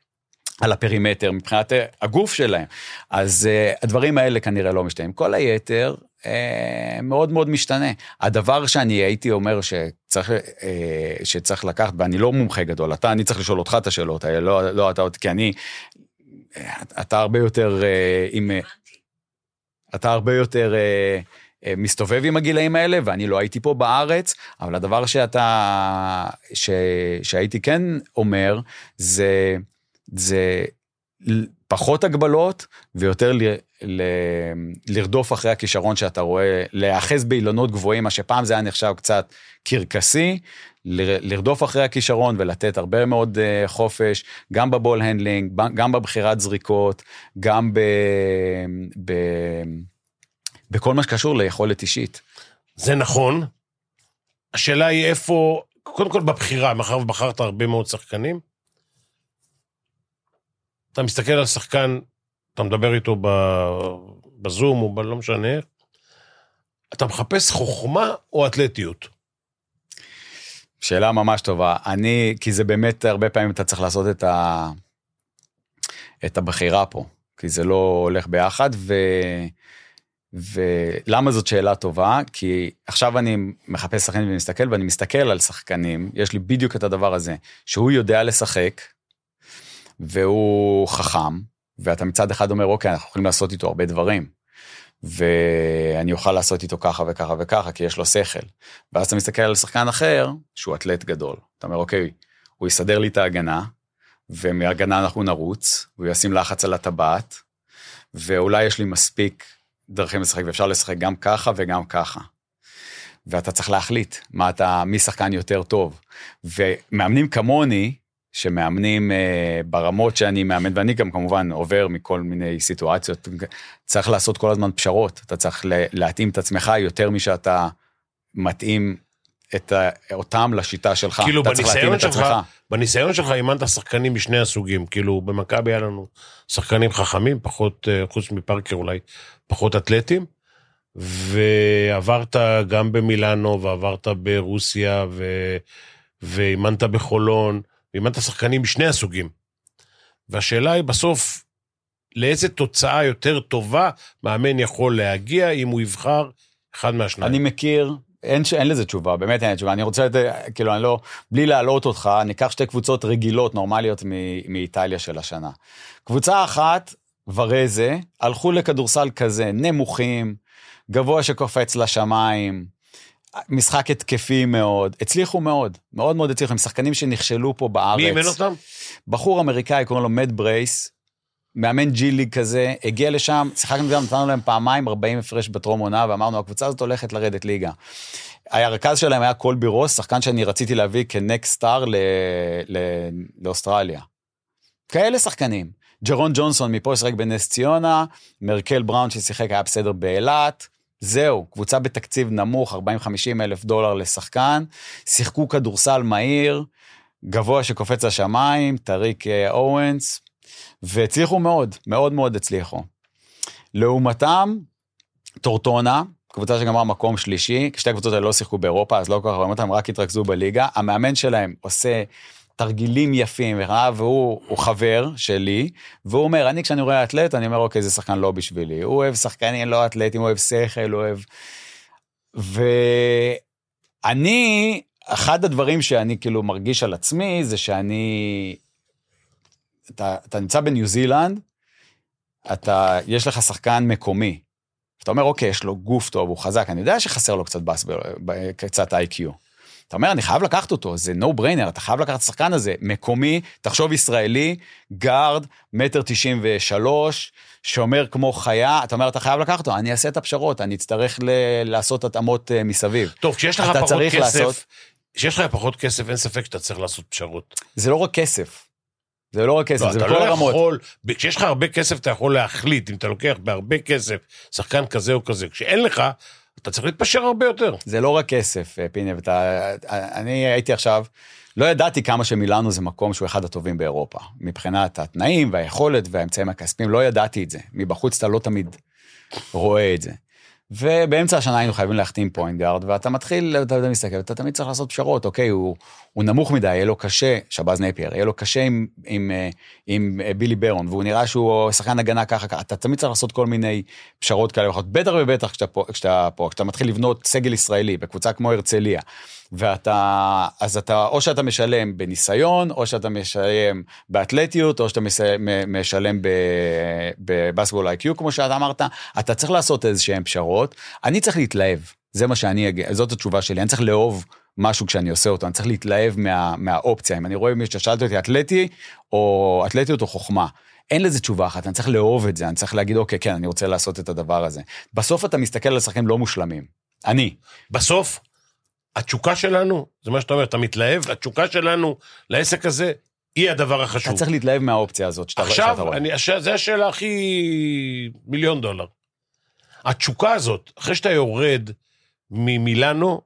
על הפרימטר מבחינת אה, הגוף שלהם. אז uh, הדברים האלה כנראה לא משתנים. כל היתר uh, מאוד מאוד משתנה. הדבר שאני הייתי אומר שצריך, uh, שצריך לקחת, ואני לא מומחה גדול, אתה, אני צריך לשאול אותך את השאלות האלה, לא, לא אתה עוד, כי אני, אתה הרבה יותר uh, עם... אתה הרבה יותר uh, מסתובב עם הגילאים האלה, ואני לא הייתי פה בארץ, אבל הדבר שאתה, ש, שהייתי כן אומר, זה... זה פחות הגבלות ויותר ל, ל, לרדוף אחרי הכישרון שאתה רואה, להיאחז באילנות גבוהים, מה שפעם זה היה נחשב קצת קרקסי, ל, לרדוף אחרי הכישרון ולתת הרבה מאוד uh, חופש, גם ב ball handling, גם בבחירת זריקות, גם ב, ב, בכל מה שקשור ליכולת אישית. זה נכון. השאלה היא איפה, קודם כל בבחירה, מאחר ובחרת הרבה מאוד שחקנים, אתה מסתכל על שחקן, אתה מדבר איתו בזום או בלא משנה אתה מחפש חוכמה או אתלטיות? שאלה ממש טובה. אני, כי זה באמת, הרבה פעמים אתה צריך לעשות את, ה, את הבחירה פה, כי זה לא הולך ביחד, ו... ולמה זאת שאלה טובה? כי עכשיו אני מחפש שחקנים ומסתכל, ואני מסתכל על שחקנים, יש לי בדיוק את הדבר הזה, שהוא יודע לשחק, והוא חכם, ואתה מצד אחד אומר, אוקיי, אנחנו יכולים לעשות איתו הרבה דברים, ואני אוכל לעשות איתו ככה וככה וככה, כי יש לו שכל. ואז אתה מסתכל על שחקן אחר, שהוא אתלט גדול. אתה אומר, אוקיי, הוא יסדר לי את ההגנה, ומהגנה אנחנו נרוץ, הוא ישים לחץ על הטבעת, ואולי יש לי מספיק דרכים לשחק, ואפשר לשחק גם ככה וגם ככה. ואתה צריך להחליט מה אתה, מי שחקן יותר טוב. ומאמנים כמוני, שמאמנים אה, ברמות שאני מאמן, ואני גם כמובן עובר מכל מיני סיטואציות, צריך לעשות כל הזמן פשרות, אתה צריך להתאים את עצמך יותר משאתה מתאים את ה, אותם לשיטה שלך. כאילו אתה צריך להתאים בניסיון את שלך, עצמך. בניסיון שלך אימנת שחקנים משני הסוגים, כאילו במכבי היה לנו שחקנים חכמים, פחות, אה, חוץ מפרקר אולי, פחות אתלטים, ועברת גם במילאנו, ועברת ברוסיה, ו... ואימנת בחולון, ואימנת שחקנים משני הסוגים. והשאלה היא בסוף, לאיזה תוצאה יותר טובה מאמן יכול להגיע אם הוא יבחר אחד מהשניים. אני מכיר, אין, ש- אין לזה תשובה, באמת אין תשובה. אני רוצה, לת- כאילו, אני לא, בלי להעלות אותך, ניקח שתי קבוצות רגילות, נורמליות מ- מאיטליה של השנה. קבוצה אחת, ורזה, הלכו לכדורסל כזה, נמוכים, גבוה שקופץ לשמיים, משחק התקפי מאוד, הצליחו מאוד, מאוד מאוד הצליחו, הם שחקנים שנכשלו פה בארץ. מי אימן אותם? בחור אמריקאי, קוראים לו מד ברייס, מאמן ג'י ליג כזה, הגיע לשם, שיחקנו גם, נתנו להם פעמיים 40 הפרש בטרום עונה, ואמרנו, הקבוצה הזאת הולכת לרדת ליגה. הרכז שלהם היה קולבי רוס, שחקן שאני רציתי להביא כנקסט סטאר ל- ל- לאוסטרליה. כאלה שחקנים. ג'רון ג'ונסון מפה שיחק בנס ציונה, מרקל בראון ששיחק היה בסדר באילת. זהו, קבוצה בתקציב נמוך, 40-50 אלף דולר לשחקן, שיחקו כדורסל מהיר, גבוה שקופץ לשמיים, טאריק אה, אוונס, והצליחו מאוד, מאוד מאוד הצליחו. לעומתם, טורטונה, קבוצה שגמרה מקום שלישי, שתי הקבוצות האלה לא שיחקו באירופה, אז לא כל כך רואים אותם, רק התרכזו בליגה. המאמן שלהם עושה תרגילים יפים, והוא הוא חבר שלי, והוא אומר, אני כשאני רואה אתלט, אני אומר, אוקיי, זה שחקן לא בשבילי. הוא אוהב שחקנים לא אתלטים, הוא אוהב שכל, הוא אוהב... ואני, אחד הדברים שאני כאילו מרגיש על עצמי, זה שאני... אתה, אתה נמצא בניו זילנד, אתה, יש לך שחקן מקומי. אתה אומר, אוקיי, יש לו גוף טוב, הוא חזק, אני יודע שחסר לו קצת בס, קצת איי-קיו. אתה אומר, אני חייב לקחת אותו, זה no brainer, אתה חייב לקחת את השחקן הזה, מקומי, תחשוב ישראלי, גארד, מטר תשעים ושלוש, שומר כמו חיה, אתה אומר, אתה חייב לקחת אותו, אני אעשה את הפשרות, אני אצטרך ל- לעשות התאמות אה, מסביב. טוב, כשיש לך פחות כסף, לעשות- כשיש לך פחות כסף, אין ספק שאתה צריך לעשות פשרות. זה לא רק כסף. זה לא רק כסף, לא, זה בכל לא הרמות. יכול, כשיש לך הרבה כסף אתה יכול להחליט, אם אתה לוקח בהרבה כסף שחקן כזה או כזה, כשאין לך, אתה צריך להתפשר הרבה יותר. זה לא רק כסף, אה, פיני, ואתה, אני הייתי עכשיו, לא ידעתי כמה שמילאנו זה מקום שהוא אחד הטובים באירופה. מבחינת התנאים והיכולת והאמצעים הכספיים, לא ידעתי את זה. מבחוץ אתה לא תמיד רואה את זה. ובאמצע השנה היינו חייבים להחתים point guard, ואתה מתחיל, אתה, אתה מסתכל, אתה תמיד צריך לעשות פשרות, אוקיי, הוא, הוא נמוך מדי, יהיה לו קשה, שבאז נייפייר, יהיה לו קשה עם, עם, אה, עם, עם בילי ברון, והוא נראה שהוא שחקן הגנה ככה, ככה, אתה תמיד צריך לעשות כל מיני פשרות כאלה ואחרות, בטח ובטח כשאתה פה, כשאתה פה, כשאתה מתחיל לבנות סגל ישראלי בקבוצה כמו הרצליה, ואתה, אז אתה, או שאתה משלם בניסיון, או שאתה משלם באתלטיות, או שאתה משלם, משלם בבאסבול איי-קיו, כמו שאתה אמרת, אתה צריך לעשות איזה שהם פשרות, אני צריך להתלהב, זה מה שאני אגיד, זאת התשובה שלי, אני צריך לאהוב משהו כשאני עושה אותו, אני צריך להתלהב מה, מהאופציה, אם אני רואה מישהו ששאלת אותי אתלטי, או אתלטיות או חוכמה. אין לזה תשובה אחת, אני צריך לאהוב את זה, אני צריך להגיד, אוקיי, כן, אני רוצה לעשות את הדבר הזה. בסוף אתה מסתכל על שחקנים לא מושלמים. אני. בסוף, התשוקה שלנו, זה מה שאתה אומר, אתה מתלהב, התשוקה שלנו לעסק הזה, היא הדבר החשוב. אתה צריך להתלהב מהאופציה הזאת שאתה, שאתה עכשיו, רואה. אני, הש... זו השאלה הכי מיליון דולר. התשוקה הזאת, אחרי שאתה יורד ממילאנו,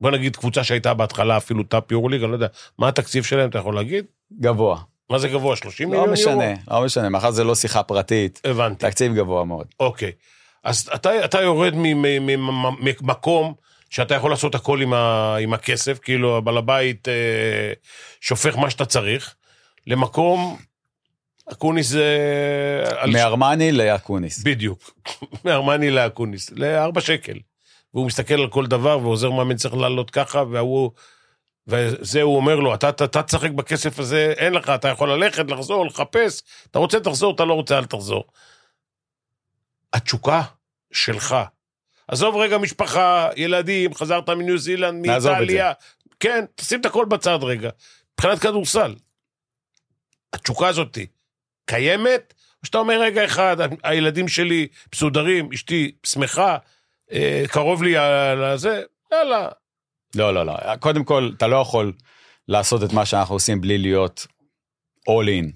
בוא נגיד קבוצה שהייתה בהתחלה אפילו טאפ יורליג, אני לא יודע, מה התקציב שלהם, אתה יכול להגיד? גבוה. מה זה גבוה? 30 לא מיליון יורו? משנה, לא משנה, מאחר זה לא שיחה פרטית, הבנתי, תקציב גבוה מאוד. אוקיי. אז אתה, אתה יורד ממקום שאתה יכול לעשות הכל עם, ה, עם הכסף, כאילו הבעל הבית אה, שופך מה שאתה צריך, למקום, אקוניס זה... על- מארמני לאקוניס. בדיוק, מארמני לאקוניס, לארבע שקל. והוא מסתכל על כל דבר ועוזר מאמן צריך לעלות ככה, והוא... וזה הוא אומר לו, אתה, אתה, אתה תשחק בכסף הזה, אין לך, אתה יכול ללכת, לחזור, לחפש, אתה רוצה תחזור, אתה לא רוצה, אל תחזור. התשוקה שלך. עזוב רגע משפחה, ילדים, חזרת מניו זילנד, מאיטליה. כן, תשים את הכל בצד רגע. מבחינת כדורסל. התשוקה הזאת קיימת, או שאתה אומר רגע אחד, הילדים שלי מסודרים, אשתי שמחה, אה, קרוב לי ה- לזה, יאללה. לא, לא, לא. קודם כל, אתה לא יכול לעשות את מה שאנחנו עושים בלי להיות all in.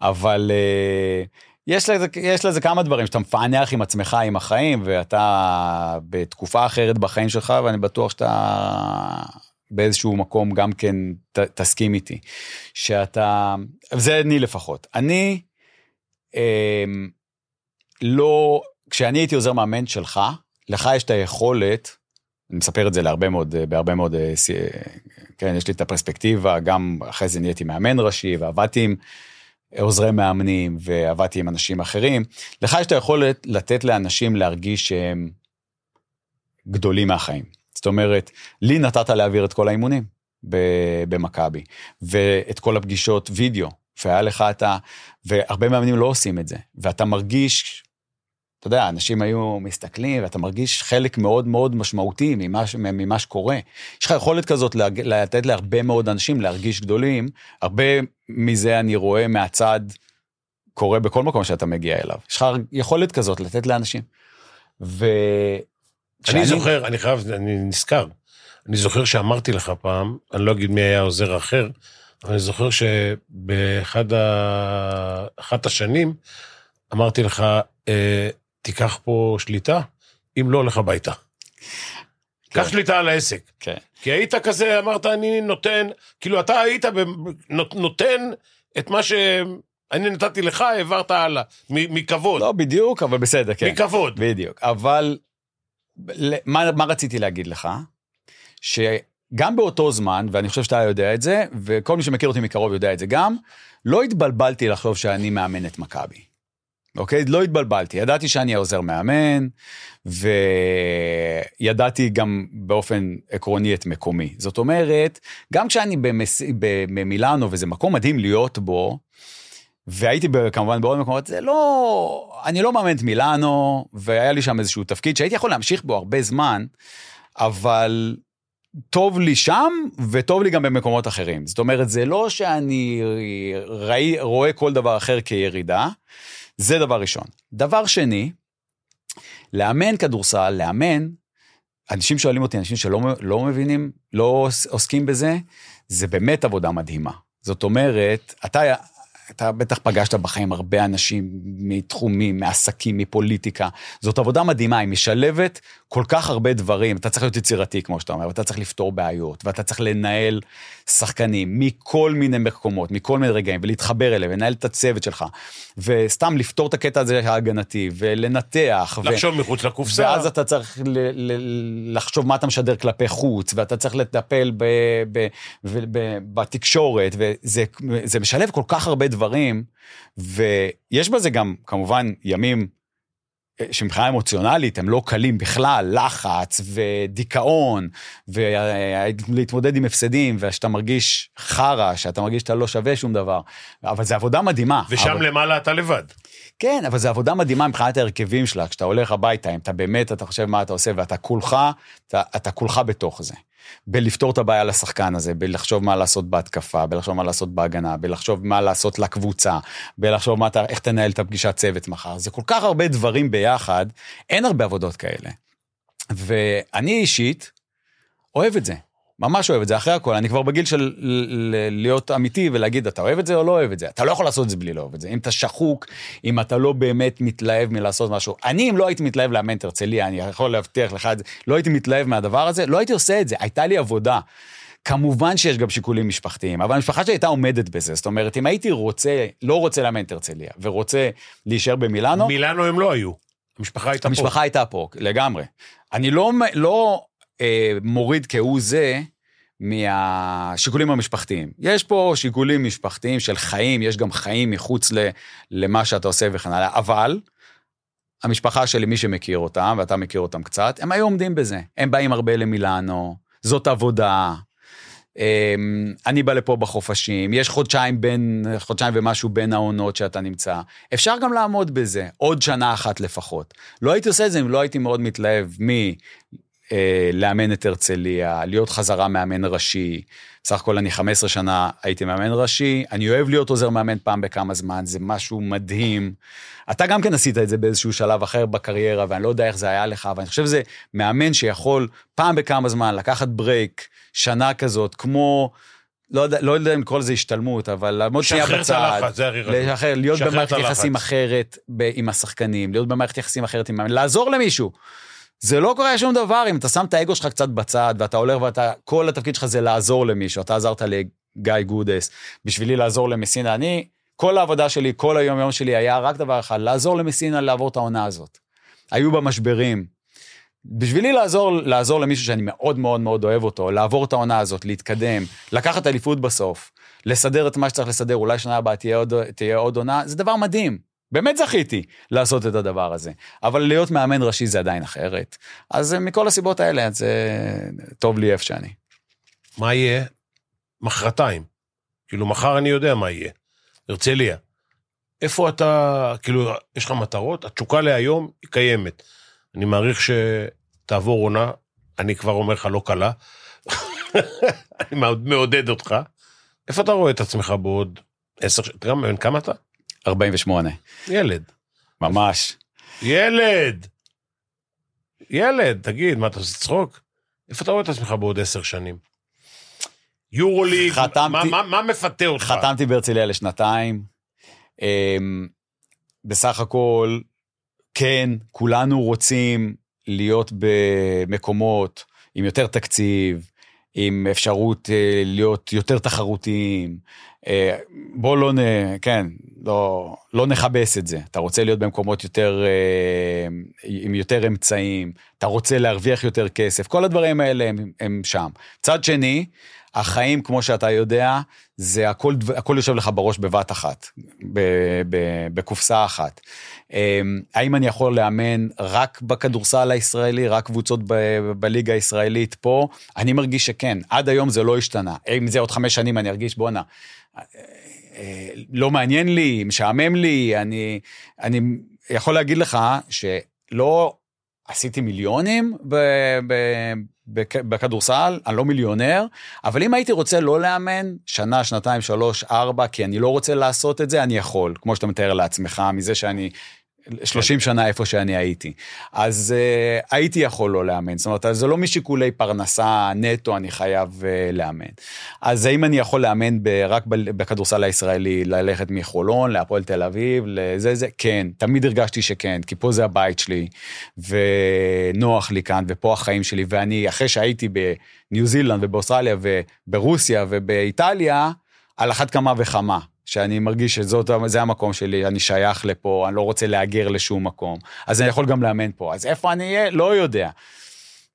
אבל uh, יש, לזה, יש לזה כמה דברים שאתה מפענח עם עצמך, עם החיים, ואתה בתקופה אחרת בחיים שלך, ואני בטוח שאתה באיזשהו מקום גם כן ת, תסכים איתי. שאתה, זה אני לפחות. אני אה, לא, כשאני הייתי עוזר מאמן שלך, לך יש את היכולת, אני מספר את זה להרבה מאוד, בהרבה מאוד, אה, סי- כן, יש לי את הפרספקטיבה, גם אחרי זה נהייתי מאמן ראשי ועבדתי עם עוזרי מאמנים ועבדתי עם אנשים אחרים. לך יש את היכולת לתת לאנשים להרגיש שהם גדולים מהחיים. זאת אומרת, לי נתת להעביר את כל האימונים במכבי, ואת כל הפגישות וידאו, והיה לך את ה... והרבה מאמנים לא עושים את זה, ואתה מרגיש אתה יודע, אנשים היו מסתכלים ואתה מרגיש חלק מאוד מאוד משמעותי ממה, ממה שקורה. יש לך יכולת כזאת לתת להרבה מאוד אנשים להרגיש גדולים, הרבה מזה אני רואה מהצד קורה בכל מקום שאתה מגיע אליו. יש לך יכולת כזאת לתת לאנשים. ו... אני זוכר, אני חייב, אני נזכר. אני זוכר שאמרתי לך פעם, אני לא אגיד מי היה עוזר אחר, אבל אני זוכר שבאחד ה... השנים אמרתי לך, אה, תיקח פה שליטה, אם לא, לך הביתה. קח שליטה על העסק. כן. כי היית כזה, אמרת, אני נותן, כאילו אתה היית נותן את מה שאני נתתי לך, העברת הלאה, מכבוד, לא בדיוק, אבל בסדר, כן. מכבוד. בדיוק, אבל מה, מה רציתי להגיד לך? שגם באותו זמן, ואני חושב שאתה יודע את זה, וכל מי שמכיר אותי מקרוב יודע את זה גם, לא התבלבלתי לחשוב שאני מאמן את מכבי. אוקיי? לא התבלבלתי, ידעתי שאני עוזר מאמן, וידעתי גם באופן עקרוני את מקומי. זאת אומרת, גם כשאני במס... במילאנו, וזה מקום מדהים להיות בו, והייתי כמובן בעוד מקומות, זה לא, אני לא מאמן את מילאנו, והיה לי שם איזשהו תפקיד שהייתי יכול להמשיך בו הרבה זמן, אבל טוב לי שם, וטוב לי גם במקומות אחרים. זאת אומרת, זה לא שאני ראי, רואה כל דבר אחר כירידה, זה דבר ראשון. דבר שני, לאמן כדורסל, לאמן, אנשים שואלים אותי, אנשים שלא לא מבינים, לא עוסקים בזה, זה באמת עבודה מדהימה. זאת אומרת, אתה, אתה בטח פגשת בחיים הרבה אנשים מתחומים, מעסקים, מפוליטיקה. זאת עבודה מדהימה, היא משלבת כל כך הרבה דברים. אתה צריך להיות יצירתי, כמו שאתה אומר, ואתה צריך לפתור בעיות, ואתה צריך לנהל שחקנים מכל מיני מקומות, מכל מיני רגעים, ולהתחבר אליהם, ולנהל את הצוות שלך, וסתם לפתור את הקטע הזה ההגנתי, ולנתח. ו- לחשוב מחוץ לקופסה. ואז אתה צריך ל- ל- לחשוב מה אתה משדר כלפי חוץ, ואתה צריך לטפל ב- ב- ב- ב- בתקשורת, וזה זה משלב כל כך הרבה דברים, ויש בזה גם כמובן ימים שמבחינה אמוציונלית הם לא קלים בכלל, לחץ ודיכאון, ולהתמודד עם הפסדים, ושאתה מרגיש חרא, שאתה מרגיש שאתה לא שווה שום דבר, אבל זו עבודה מדהימה. ושם אבל... למעלה אתה לבד. כן, אבל זו עבודה מדהימה מבחינת ההרכבים שלה, כשאתה הולך הביתה, אם אתה באמת, אתה חושב מה אתה עושה, ואתה כולך, אתה, אתה כולך בתוך זה. בלפתור את הבעיה לשחקן הזה, בלחשוב מה לעשות בהתקפה, בלחשוב מה לעשות בהגנה, בלחשוב מה לעשות לקבוצה, בלחשוב מה איך תנהל את הפגישת צוות מחר. זה כל כך הרבה דברים ביחד, אין הרבה עבודות כאלה. ואני אישית אוהב את זה. ממש אוהב את זה, אחרי הכל, אני כבר בגיל של להיות אמיתי ולהגיד, אתה אוהב את זה או לא אוהב את זה? אתה לא יכול לעשות את זה בלי לאהוב את זה. אם אתה שחוק, אם אתה לא באמת מתלהב מלעשות משהו. אני, אם לא הייתי מתלהב לאמן את הרצליה, אני יכול להבטיח לך את זה, לא הייתי מתלהב מהדבר הזה, לא הייתי עושה את זה, הייתה לי עבודה. כמובן שיש גם שיקולים משפחתיים, אבל המשפחה שלי הייתה עומדת בזה. זאת אומרת, אם הייתי רוצה, לא רוצה לאמן את הרצליה, ורוצה להישאר במילאנו, מילאנו הם לא היו. המשפחה הייתה פה. המשפחה הייתה פה, לגמרי. אני לא, לא אה, מוריד כהוא זה מהשיקולים המשפחתיים. יש פה שיקולים משפחתיים של חיים, יש גם חיים מחוץ ל, למה שאתה עושה וכן הלאה, אבל המשפחה שלי, מי שמכיר אותם, ואתה מכיר אותם קצת, הם היו עומדים בזה. הם באים הרבה למילאנו, זאת עבודה. אמ, אני בא לפה בחופשים, יש חודשיים בין, חודשיים ומשהו בין העונות שאתה נמצא. אפשר גם לעמוד בזה, עוד שנה אחת לפחות. לא הייתי עושה את זה אם לא הייתי מאוד מתלהב. אה, לאמן את הרצליה, להיות חזרה מאמן ראשי, סך הכל אני 15 שנה הייתי מאמן ראשי, אני אוהב להיות עוזר מאמן פעם בכמה זמן, זה משהו מדהים. אתה גם כן עשית את זה באיזשהו שלב אחר בקריירה, ואני לא יודע איך זה היה לך, אבל אני חושב שזה מאמן שיכול פעם בכמה זמן לקחת ברייק, שנה כזאת, כמו... לא יודע, לא יודע אם לקרוא לזה השתלמות, אבל לעמוד שנייה שחרר את בצד, הלחץ, זה חשוב. לשחרר, להיות את במערכת. יחסים אחרת ב- עם השחקנים, להיות במערכת יחסים אחרת עם מאמן, לעזור למישהו. זה לא קורה שום דבר אם אתה שם את האגו שלך קצת בצד, ואתה הולך ואתה, כל התפקיד שלך זה לעזור למישהו. אתה עזרת לגיא גודס, בשבילי לעזור למסינה. אני, כל העבודה שלי, כל היום יום שלי היה רק דבר אחד, לעזור למסינה לעבור את העונה הזאת. היו בה משברים. בשבילי לעזור, לעזור למישהו שאני מאוד מאוד מאוד אוהב אותו, לעבור את העונה הזאת, להתקדם, לקחת אליפות בסוף, לסדר את מה שצריך לסדר, אולי שנה הבאה תהיה עוד, תהיה עוד עונה, זה דבר מדהים. באמת זכיתי לעשות את הדבר הזה. אבל להיות מאמן ראשי זה עדיין אחרת. אז אה, מכל הסיבות האלה, זה טוב לי איפה שאני. מה יהיה? מחרתיים. כאילו, מחר אני יודע מה יהיה. הרצליה. איפה אתה, כאילו, יש לך מטרות? התשוקה להיום היא קיימת. אני מעריך שתעבור עונה, אני כבר אומר לך, לא קלה. אני מעודד אותך. איפה אתה רואה את עצמך בעוד עשר גם בן כמה אתה? 48, ילד. ממש. ילד! ילד, תגיד, מה, אתה עושה צחוק? איפה אתה רואה את עצמך בעוד עשר שנים? יורוליג, חתמתי- מה, מה, מה מפתה אותך? חתמתי בהרצליה לשנתיים. אמ, בסך הכל, כן, כולנו רוצים להיות במקומות עם יותר תקציב, עם אפשרות אה, להיות יותר תחרותיים. אה, בוא לא נ... כן, לא, לא נכבס את זה. אתה רוצה להיות במקומות יותר, אה, עם יותר אמצעים, אתה רוצה להרוויח יותר כסף, כל הדברים האלה הם, הם שם. צד שני, החיים, כמו שאתה יודע, זה הכל, הכל יושב לך בראש בבת אחת, ב- ב- בקופסה אחת. אמ, האם אני יכול לאמן רק בכדורסל הישראלי, רק קבוצות ב- בליגה הישראלית פה? אני מרגיש שכן, עד היום זה לא השתנה. אם זה עוד חמש שנים אני ארגיש, בואנה, אה, אה, לא מעניין לי, משעמם לי, אני, אני יכול להגיד לך שלא עשיתי מיליונים ב, ב, בכ- בכדורסל, אני לא מיליונר, אבל אם הייתי רוצה לא לאמן, שנה, שנתיים, שלוש, ארבע, כי אני לא רוצה לעשות את זה, אני יכול, כמו שאתה מתאר לעצמך, מזה שאני 30 שנה איפה שאני הייתי. אז uh, הייתי יכול לא לאמן, זאת אומרת, זה לא משיקולי פרנסה נטו אני חייב uh, לאמן. אז האם אני יכול לאמן ב, רק ב, בכדורסל הישראלי, ללכת מחולון להפועל תל אביב, לזה, זה, כן, תמיד הרגשתי שכן, כי פה זה הבית שלי, ונוח לי כאן, ופה החיים שלי, ואני, אחרי שהייתי בניו זילנד ובאוסטרליה וברוסיה ובאיטליה, על אחת כמה וכמה. שאני מרגיש שזה המקום שלי, אני שייך לפה, אני לא רוצה להגר לשום מקום. אז אני יכול גם לאמן פה. אז איפה אני אהיה? לא יודע.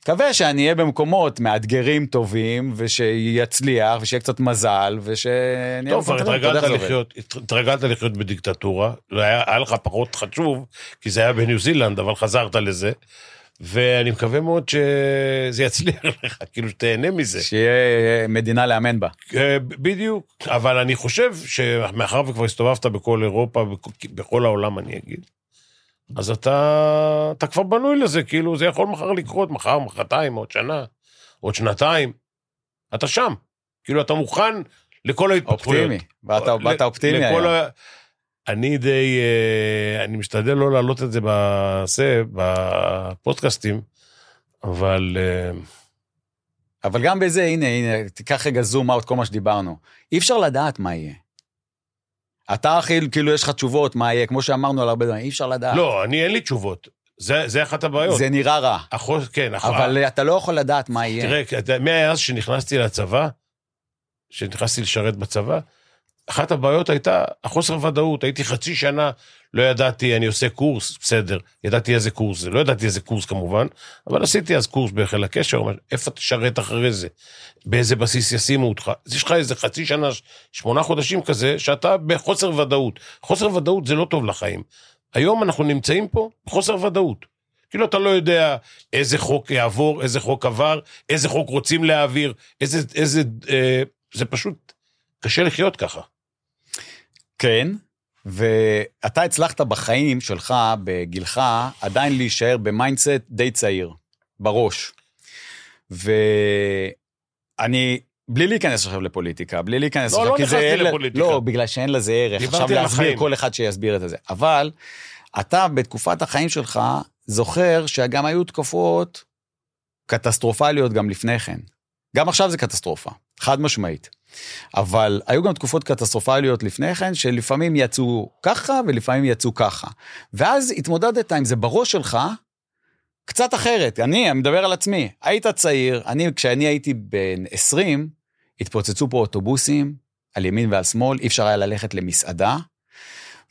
מקווה שאני אהיה במקומות מאתגרים טובים, ושיצליח, ושיהיה קצת מזל, ושנהיה... טוב, כבר התרגלת. לחיות, התרגלת לחיות בדיקטטורה, לא היה היה לך פחות חשוב, כי זה היה בניו זילנד, אבל חזרת לזה, ואני מקווה מאוד שזה יצליח לך, כאילו שתהנה מזה. שיהיה מדינה לאמן בה. אה, בדיוק, אבל אני חושב שמאחר וכבר הסתובבת בכל אירופה, בכ- בכל העולם אני אגיד, אז אתה, אתה כבר בנוי לזה, כאילו זה יכול מחר לקרות, מחר, מחרתיים, עוד שנה, עוד שנתיים, אתה שם. כאילו אתה מוכן לכל ההתפתחויות. אופטימי. באת באת אופטימי היום. ה... אני די, אה, אני משתדל לא להעלות את זה בזה, בפודקאסטים, אבל אה, אבל גם בזה, הנה, הנה, תיקח רגע זום אאוט, כל מה שדיברנו. אי אפשר לדעת מה יהיה. אתה הכי, כאילו, יש לך תשובות, מה יהיה, כמו שאמרנו על הרבה דברים, אי אפשר לדעת. לא, אני אין לי תשובות. זה, זה אחת הבעיות. זה נראה רע, החוס, כן, הח- אבל אתה לא יכול לדעת מה יהיה. תראה, מאז שנכנסתי לצבא, שנכנסתי לשרת בצבא, אחת הבעיות הייתה החוסר ודאות. הייתי חצי שנה, לא ידעתי, אני עושה קורס, בסדר, ידעתי איזה קורס זה, לא ידעתי איזה קורס כמובן, אבל עשיתי אז קורס בחיל הקשר, איפה תשרת אחרי זה? באיזה בסיס ישימו אותך? אז יש לך איזה חצי שנה, שמונה חודשים כזה, שאתה בחוסר ודאות. חוסר ודאות זה לא טוב לחיים. היום אנחנו נמצאים פה בחוסר ודאות. כאילו אתה לא יודע איזה חוק יעבור, איזה חוק עבר, איזה חוק רוצים להעביר, איזה, איזה, אה, זה פשוט קשה לחיות ככה. כן, ואתה הצלחת בחיים שלך, בגילך, עדיין להישאר ב mindset די צעיר, בראש. ואני בלי להיכנס עכשיו לפוליטיקה, בלי להיכנס לא, עכשיו, לא. נכנסתי לפוליטיקה. לא, בגלל שאין לזה ערך. עכשיו להסביר החיים. כל אחד שיסביר את זה. אבל אתה בתקופת החיים שלך זוכר שגם היו תקופות קטסטרופליות גם לפני כן. גם עכשיו זה קטסטרופה, חד משמעית. אבל היו גם תקופות קטסטרופליות לפני כן, שלפעמים יצאו ככה ולפעמים יצאו ככה. ואז התמודדת עם זה בראש שלך, קצת אחרת. אני, אני מדבר על עצמי. היית צעיר, אני, כשאני הייתי בן 20, התפוצצו פה אוטובוסים על ימין ועל שמאל, אי אפשר היה ללכת למסעדה,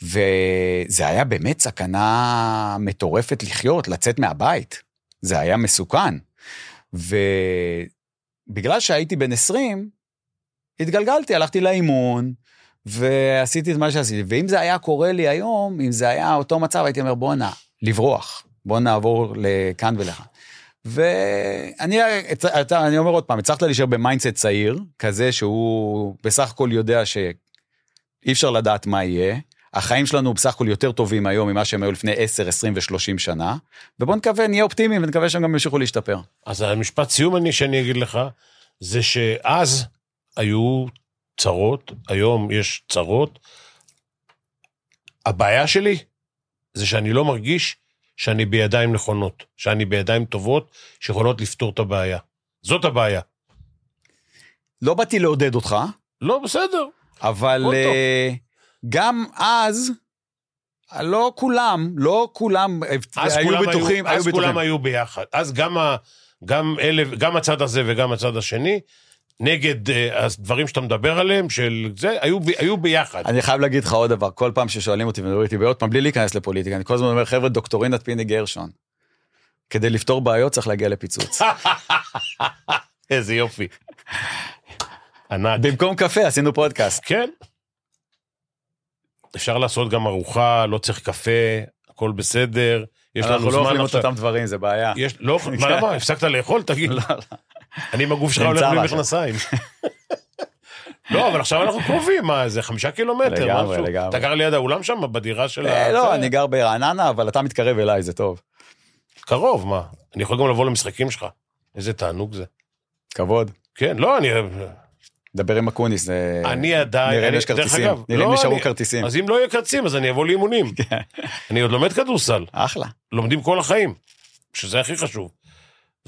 וזה היה באמת סכנה מטורפת לחיות, לצאת מהבית. זה היה מסוכן. ובגלל שהייתי בן 20, התגלגלתי, הלכתי לאימון, ועשיתי את מה שעשיתי. ואם זה היה קורה לי היום, אם זה היה אותו מצב, הייתי אומר, בואנה, לברוח. בוא נעבור לכאן ולכאן. ואני אני אומר עוד פעם, הצלחת להישאר ב mindset צעיר, כזה שהוא בסך הכל יודע שאי אפשר לדעת מה יהיה. החיים שלנו בסך הכל יותר טובים היום ממה שהם היו לפני 10, 20 ו-30 שנה, ובוא נקווה, נהיה אופטימיים ונקווה שהם גם ימשיכו להשתפר. אז המשפט סיום אני, שאני אגיד לך, זה שאז היו צרות, היום יש צרות. הבעיה שלי זה שאני לא מרגיש שאני בידיים נכונות, שאני בידיים טובות שיכולות לפתור את הבעיה. זאת הבעיה. לא באתי לעודד אותך, לא, בסדר. אבל. אה, גם אז, לא כולם, לא כולם אה, אז היו כולם בטוחים, היו אז כולם בטוחים. היו ביחד. אז גם, ה, גם, אלה, גם הצד הזה וגם הצד השני, נגד אה, הדברים שאתה מדבר עליהם, של זה, היו, היו ביחד. אני חייב להגיד לך עוד דבר, כל פעם ששואלים אותי ומדברים איתי, פעם, בלי להיכנס לפוליטיקה, אני כל הזמן אומר, חבר'ה, דוקטורינת פיני גרשון. כדי לפתור בעיות צריך להגיע לפיצוץ. איזה יופי. ענק. במקום קפה עשינו פודקאסט. כן. אפשר לעשות גם ארוחה, לא צריך קפה, הכל בסדר. יש לנו אנחנו לא זמן אוכלים את עכשיו. אותם דברים, זה בעיה. יש, לא, מה, למה? הפסקת לאכול? תגיד. לא, לא. אני עם הגוף שלך הולך בלי. מכנסיים. לא, אבל עכשיו אנחנו קרובים, מה, זה חמישה קילומטר, לגמרי, משהו. לגמרי. אתה גר ליד האולם שם, בדירה של אה, ה... לא, זה? אני גר ברעננה, אבל אתה מתקרב אליי, זה טוב. קרוב, מה? אני יכול גם לבוא למשחקים שלך. איזה תענוג זה. כבוד. כן, לא, אני... דבר עם אקוניס, זה... אני עדיין... נראה אני- יש דרך כרטיסים. אגב, נראה אם לא, נשארו כרטיסים. אז אם לא יהיה כרטיסים, אז אני אבוא לאימונים. אני עוד לומד כדורסל. אחלה. לומדים כל החיים, שזה הכי חשוב.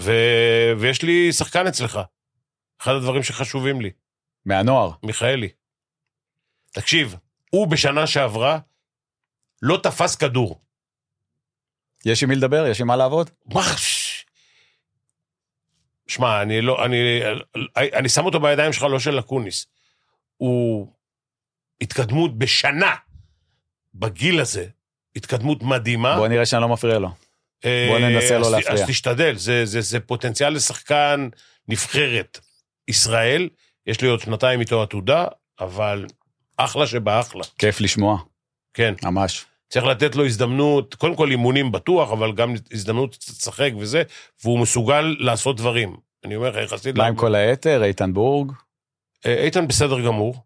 ו... ויש לי שחקן אצלך. אחד הדברים שחשובים לי, מהנוער. מיכאלי. תקשיב, הוא בשנה שעברה לא תפס כדור. יש עם מי לדבר? יש עם מה לעבוד? מה? שמע, אני לא, אני, אני שם אותו בידיים שלך, לא של אקוניס. הוא התקדמות בשנה, בגיל הזה, התקדמות מדהימה. בוא נראה שאני לא מפריע לו. אה, בוא ננסה לא להפריע. אז תשתדל, זה, זה, זה פוטנציאל לשחקן נבחרת ישראל. יש לי עוד שנתיים איתו עתודה, אבל אחלה שבאחלה. כיף לשמוע, כן, ממש. צריך לתת לו הזדמנות, קודם כל אימונים בטוח, אבל גם הזדמנות לשחק וזה, והוא מסוגל לעשות דברים. אני אומר לך, יחסית... מה עם כל היתר? איתן בורג? אה, איתן בסדר גמור.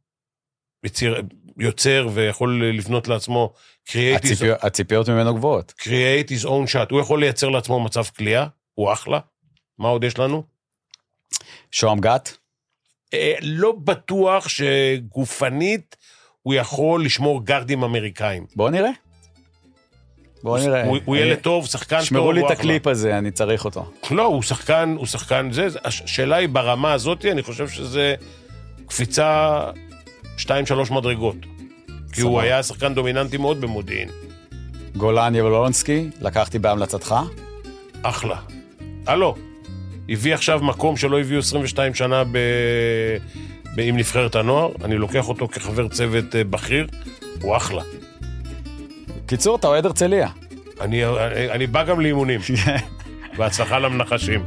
יציר, יוצר ויכול לבנות לעצמו create his, הציפיות- הציפיות ממנו גבוהות. create his own shot. הוא יכול לייצר לעצמו מצב כליאה, הוא אחלה. מה עוד יש לנו? שוהם גת? אה, לא בטוח שגופנית הוא יכול לשמור גארדים אמריקאים. בוא נראה. בוא נראה. הוא, הוא ילד טוב, שחקן טוב. שמרו לי את. הקליפ הזה, אני צריך אותו. לא, הוא שחקן, הוא שחקן זה. השאלה היא ברמה הזאת, אני חושב שזה קפיצה 2-3 מדרגות. כי הוא. היה שחקן דומיננטי מאוד במודיעין. גולן יבלונסקי, לקחתי בהמלצתך. אחלה. הלו, הביא עכשיו מקום שלא הביאו 22 שנה ב... ב... עם נבחרת הנוער, אני לוקח אותו כחבר צוות אה, בכיר, הוא אחלה. קיצור, אתה אוהד הרצליה. אני, אני, אני בא גם לאימונים. בהצלחה למנחשים.